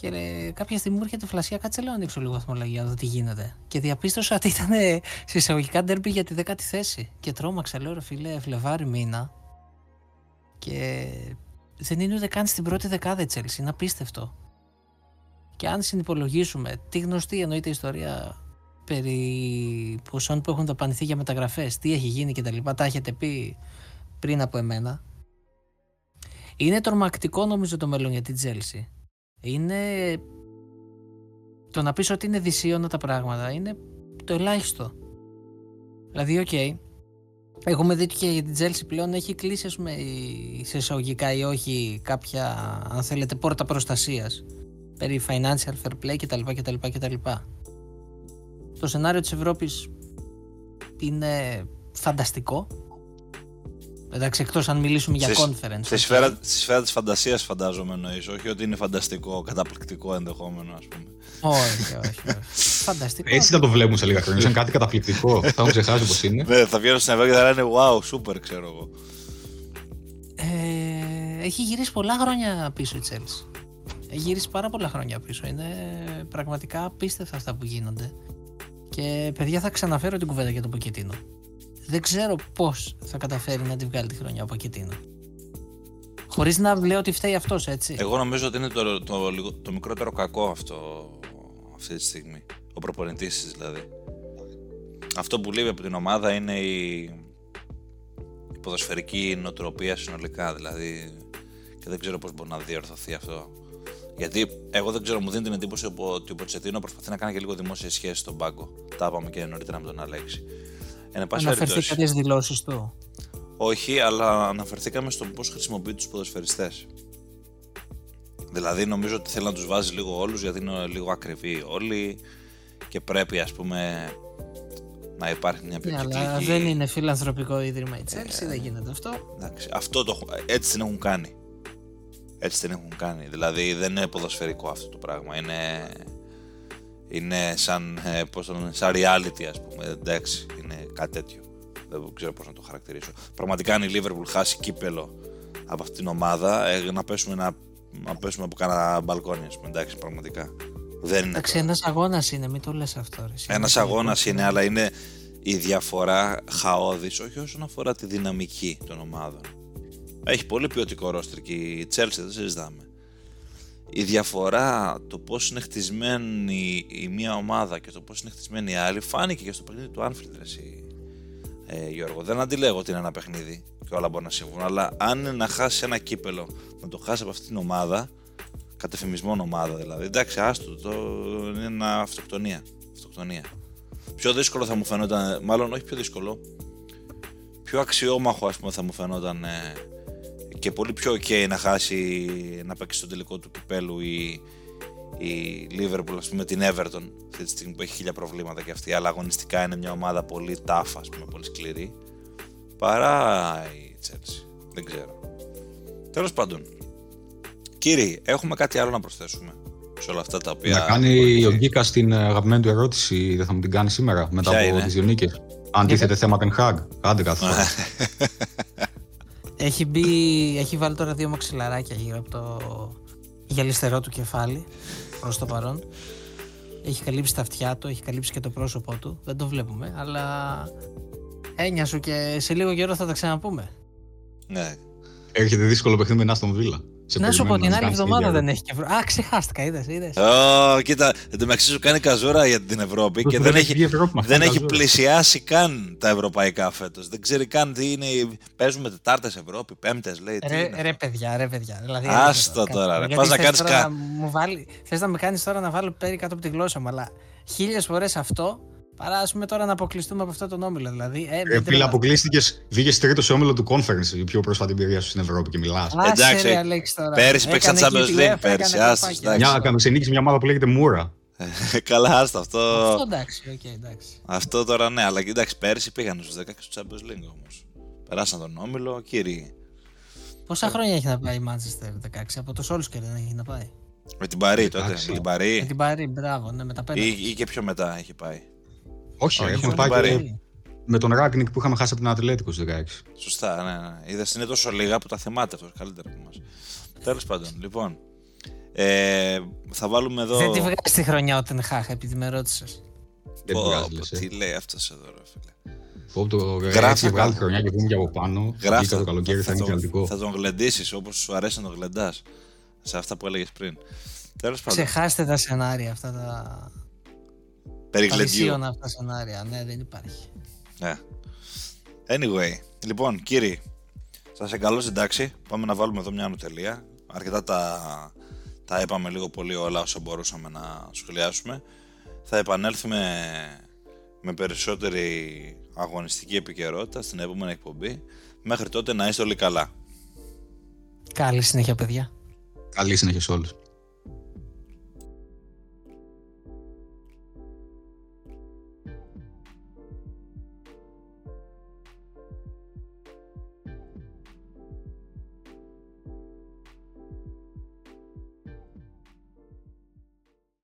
Και ρε, κάποια στιγμή μου έρχεται φλασιά, κάτσε λέω να ανοίξω λίγο βαθμολογία, να δω τι γίνεται. Και διαπίστωσα ότι ήταν σε εισαγωγικά ντέρμπι για τη δέκατη θέση. Και τρόμαξα, λέω ρε φίλε, Φλεβάρι μήνα. Και δεν είναι ούτε καν στην πρώτη δεκάδα η Τσέλση, είναι απίστευτο. Και αν συνυπολογίσουμε τη γνωστή εννοείται ιστορία περί ποσών που έχουν δαπανηθεί για μεταγραφές, τι έχει γίνει και τα λοιπά, τα έχετε πει πριν από εμένα. Είναι τρομακτικό νομίζω το μέλλον για την Τζέλση. Είναι το να πεις ότι είναι δυσίωνα τα πράγματα, είναι το ελάχιστο. Δηλαδή, ok, okay, έχουμε δει και για την Τσέλσι πλέον έχει κλείσει, ας πούμε, σε εισαγωγικά ή όχι κάποια, αν θέλετε, πόρτα προστασίας περί financial fair play κτλ. κτλ, κτλ. Το σενάριο της Ευρώπης είναι φανταστικό. Εντάξει, εκτός αν μιλήσουμε για conference. Στη σφαίρα, στη σφαίρα της φαντασίας, φαντάζομαι εννοείς. Όχι ότι είναι φανταστικό, καταπληκτικό ενδεχόμενο, ας πούμε. Όχι, όχι. όχι. φανταστικό. Έτσι θα το βλέπουμε σε λίγα χρόνια. Σαν κάτι καταπληκτικό. θα έχουν ξεχάσει πώς είναι. Ναι, θα βγαίνουν στην Ευρώπη και θα λένε Wow, super, ξέρω εγώ. Ε, έχει γυρίσει πολλά χρόνια πίσω η Chelsea. Έχει γυρίσει πάρα πολλά χρόνια πίσω. Είναι πραγματικά απίστευτα αυτά που γίνονται. Και παιδιά θα ξαναφέρω την κουβέντα για τον Ποκετίνο. Δεν ξέρω πώς θα καταφέρει να τη βγάλει τη χρονιά ο Ποκετίνο. Χωρίς να λέω ότι φταίει αυτός, έτσι. Εγώ νομίζω ότι είναι το, το, το, το μικρότερο κακό αυτό αυτή τη στιγμή. Ο προπονητής δηλαδή. Αυτό που λείπει από την ομάδα είναι η, η ποδοσφαιρική νοοτροπία συνολικά. Δηλαδή, και δεν ξέρω πώς μπορεί να διορθωθεί αυτό. Γιατί εγώ δεν ξέρω, μου δίνει την εντύπωση ότι ο Ποτσετίνο προσπαθεί να κάνει και λίγο δημόσια σχέση στον πάγκο. Τα είπαμε και νωρίτερα με τον Αλέξη. Αναφερθήκατε στις δηλώσεις του; Όχι, αλλά αναφερθήκαμε στο πώς χρησιμοποιεί τους ποδοσφαιριστές. Δηλαδή νομίζω ότι θέλει να τους βάζει λίγο όλους γιατί είναι λίγο ακριβοί όλοι και πρέπει ας πούμε να υπάρχει μια πιο ναι, αλλά δεν είναι φιλανθρωπικό ίδρυμα η Chelsea, ε, δεν γίνεται αυτό. Εντάξει, αυτό το, έτσι την έχουν κάνει. Έτσι την έχουν κάνει. Δηλαδή δεν είναι ποδοσφαιρικό αυτό το πράγμα. Είναι, είναι σαν, ε, πώς το λένε, σαν reality ας πούμε. Εντάξει, είναι κάτι τέτοιο. Δεν ξέρω πώς να το χαρακτηρίσω. Πραγματικά αν η Liverpool χάσει κύπελο από αυτήν την ομάδα, ε, να πέσουμε, να, να πέσουμε από κάνα μπαλκόνι, ας πούμε. Εντάξει, πραγματικά. Δεν είναι. Εντάξει, ένας αγώνας είναι, μην το λες αυτό. Ένας αγώνας είναι, αλλά είναι η διαφορά χαόδης, όχι όσον αφορά τη δυναμική των ομάδων. Έχει πολύ ποιοτικό ρόστρ και η Chelsea, δεν συζητάμε. Η διαφορά, το πώς είναι χτισμένη η μία ομάδα και το πώς είναι χτισμένη η άλλη, φάνηκε και στο παιχνίδι του Anfield, εσύ, ε, Γιώργο. Δεν αντιλέγω ότι είναι ένα παιχνίδι και όλα μπορούν να συμβούν, αλλά αν είναι να χάσει ένα κύπελο, να το χάσει από αυτήν την ομάδα, κατεφημισμό ομάδα δηλαδή, εντάξει, άστο, το, είναι ένα αυτοκτονία. αυτοκτονία. Πιο δύσκολο θα μου φαινόταν, μάλλον όχι πιο δύσκολο, πιο αξιόμαχο ας πούμε θα μου φαινόταν ε, και πολύ πιο ok να χάσει να παίξει στο τελικό του κυπέλου η, η Liverpool ας πούμε την Everton αυτή τη στιγμή που έχει χίλια προβλήματα και αυτή. Αλλά αγωνιστικά είναι μια ομάδα πολύ tough ας πούμε πολύ σκληρή. Παρά η Chelsea. Δεν ξέρω. Τέλος πάντων. Κύριοι έχουμε κάτι άλλο να προσθέσουμε σε όλα αυτά τα οποία να κάνει ο Γκίκας στην αγαπημένη του ερώτηση δεν θα μου την κάνει σήμερα μετά Ποια από τις δύο νίκες. Αν τίθεται θέμα Ten Hag άντε καθόλου Έχει, μπει, έχει βάλει τώρα δύο μαξιλαράκια γύρω από το γυαλιστερό του κεφάλι προς το παρόν. Έχει καλύψει τα αυτιά του, έχει καλύψει και το πρόσωπό του. Δεν το βλέπουμε, αλλά έννοια σου και σε λίγο καιρό θα τα ξαναπούμε. Ναι. Έρχεται δύσκολο παιχνίδι με Άστον Βίλα. Να σου πω την άλλη εβδομάδα δεν έχει και Ευρώπη. Α, ξεχάστηκα, είδες. Είδες. Oh, κοίτα, εν τω μεταξύ σου κάνει καζούρα για την Ευρώπη και δεν έχει, δεν έχει πλησιάσει καν τα ευρωπαϊκά φέτος. Δεν ξέρει καν τι είναι. Παίζουμε Τετάρτες Ευρώπη, Πέμπτες λέει. Τι ρε, ρε, παιδιά, ρε παιδιά. Δηλαδή, Άστο τώρα, ρε. Πας να κάνεις κάτι. Θες να με κάνεις τώρα να βάλω πέρι κάτω από τη γλώσσα μου, αλλά χίλιες φορές αυτό παρά ας πούμε τώρα να αποκλειστούμε από αυτό τον όμιλο. Δηλαδή, ε, Ε, μην φίλε, τρελαθούμε. αποκλείστηκες, βγήκες τρίτο σε όμιλο του conference, η πιο πρόσφατη εμπειρία σου στην Ευρώπη και μιλάς. Άσε, Εντάξει, ρε, Αλέξης, τώρα. πέρυσι παίξα Έκανε Champions εκεί League, τη UEFA, πέρυσι, έκανε άστος, καπάκια. εντάξει. Μια έκαμε σε νίκη μια ομάδα που λέγεται Μούρα. Καλά, άστα αυτό. Αυτό εντάξει, οκ, εντάξει. Αυτό τώρα ναι, αλλά κοιτάξτε, πέρυσι πήγαν στους 16 του Champions League όμως. Περάσαν τον όμιλο, κύριοι. Πόσα χρόνια έχει να πάει η Manchester 16, από το Solskjaer δεν έχει να πάει; Με την Παρή τότε. Εντάξει. Με την Με Παρή. την Παρή, μπράβο, ναι, με τα πέντε. Ή, ή και πιο μετά έχει πάει. Όχι, Όχι, έχουμε με πάει την και Παρή. με τον Ράγνικ που είχαμε χάσει από την Ατλέτικος στις 16. Σωστά, ναι, ναι. Είδες είναι τόσο λίγα που τα θυμάται αυτός καλύτερα από εμάς. Τέλος πάντων, λοιπόν. Ε, θα βάλουμε εδώ. Δεν τη βγάζεις τη χρονιά ο Τενχάχ, επειδή με ρώτησες. Δεν Πω, βγάζεις, πω, λες, ε. Τι λέει αυτός εδώ, ρε φίλε. Πω, το Γράφει έτσι βγάλει κάπου. χρονιά και βγούμε και από πάνω. Γράφει. Βγήκα το καλοκαίρι, θα είναι τον, κρατικό. θα τον γλεντήσεις όπως σου αρέσει να τον γλεντάς. Σε αυτά που έλεγες πριν. Τέλος πάντων. Ξεχάστε τα σενάρια αυτά τα. Περί Τα γλεντιού. δυσίωνα αυτά σενάρια. Ναι, δεν υπάρχει. Ναι. Anyway, λοιπόν, κύριοι, σας εγκαλώ στην τάξη. Πάμε να βάλουμε εδώ μια ανωτελεία. Αρκετά τα, τα είπαμε λίγο πολύ όλα όσο μπορούσαμε να σχολιάσουμε. Θα επανέλθουμε με περισσότερη αγωνιστική επικαιρότητα στην επόμενη εκπομπή. Μέχρι τότε να είστε όλοι καλά. Καλή συνέχεια, παιδιά. Καλή συνέχεια σε όλους.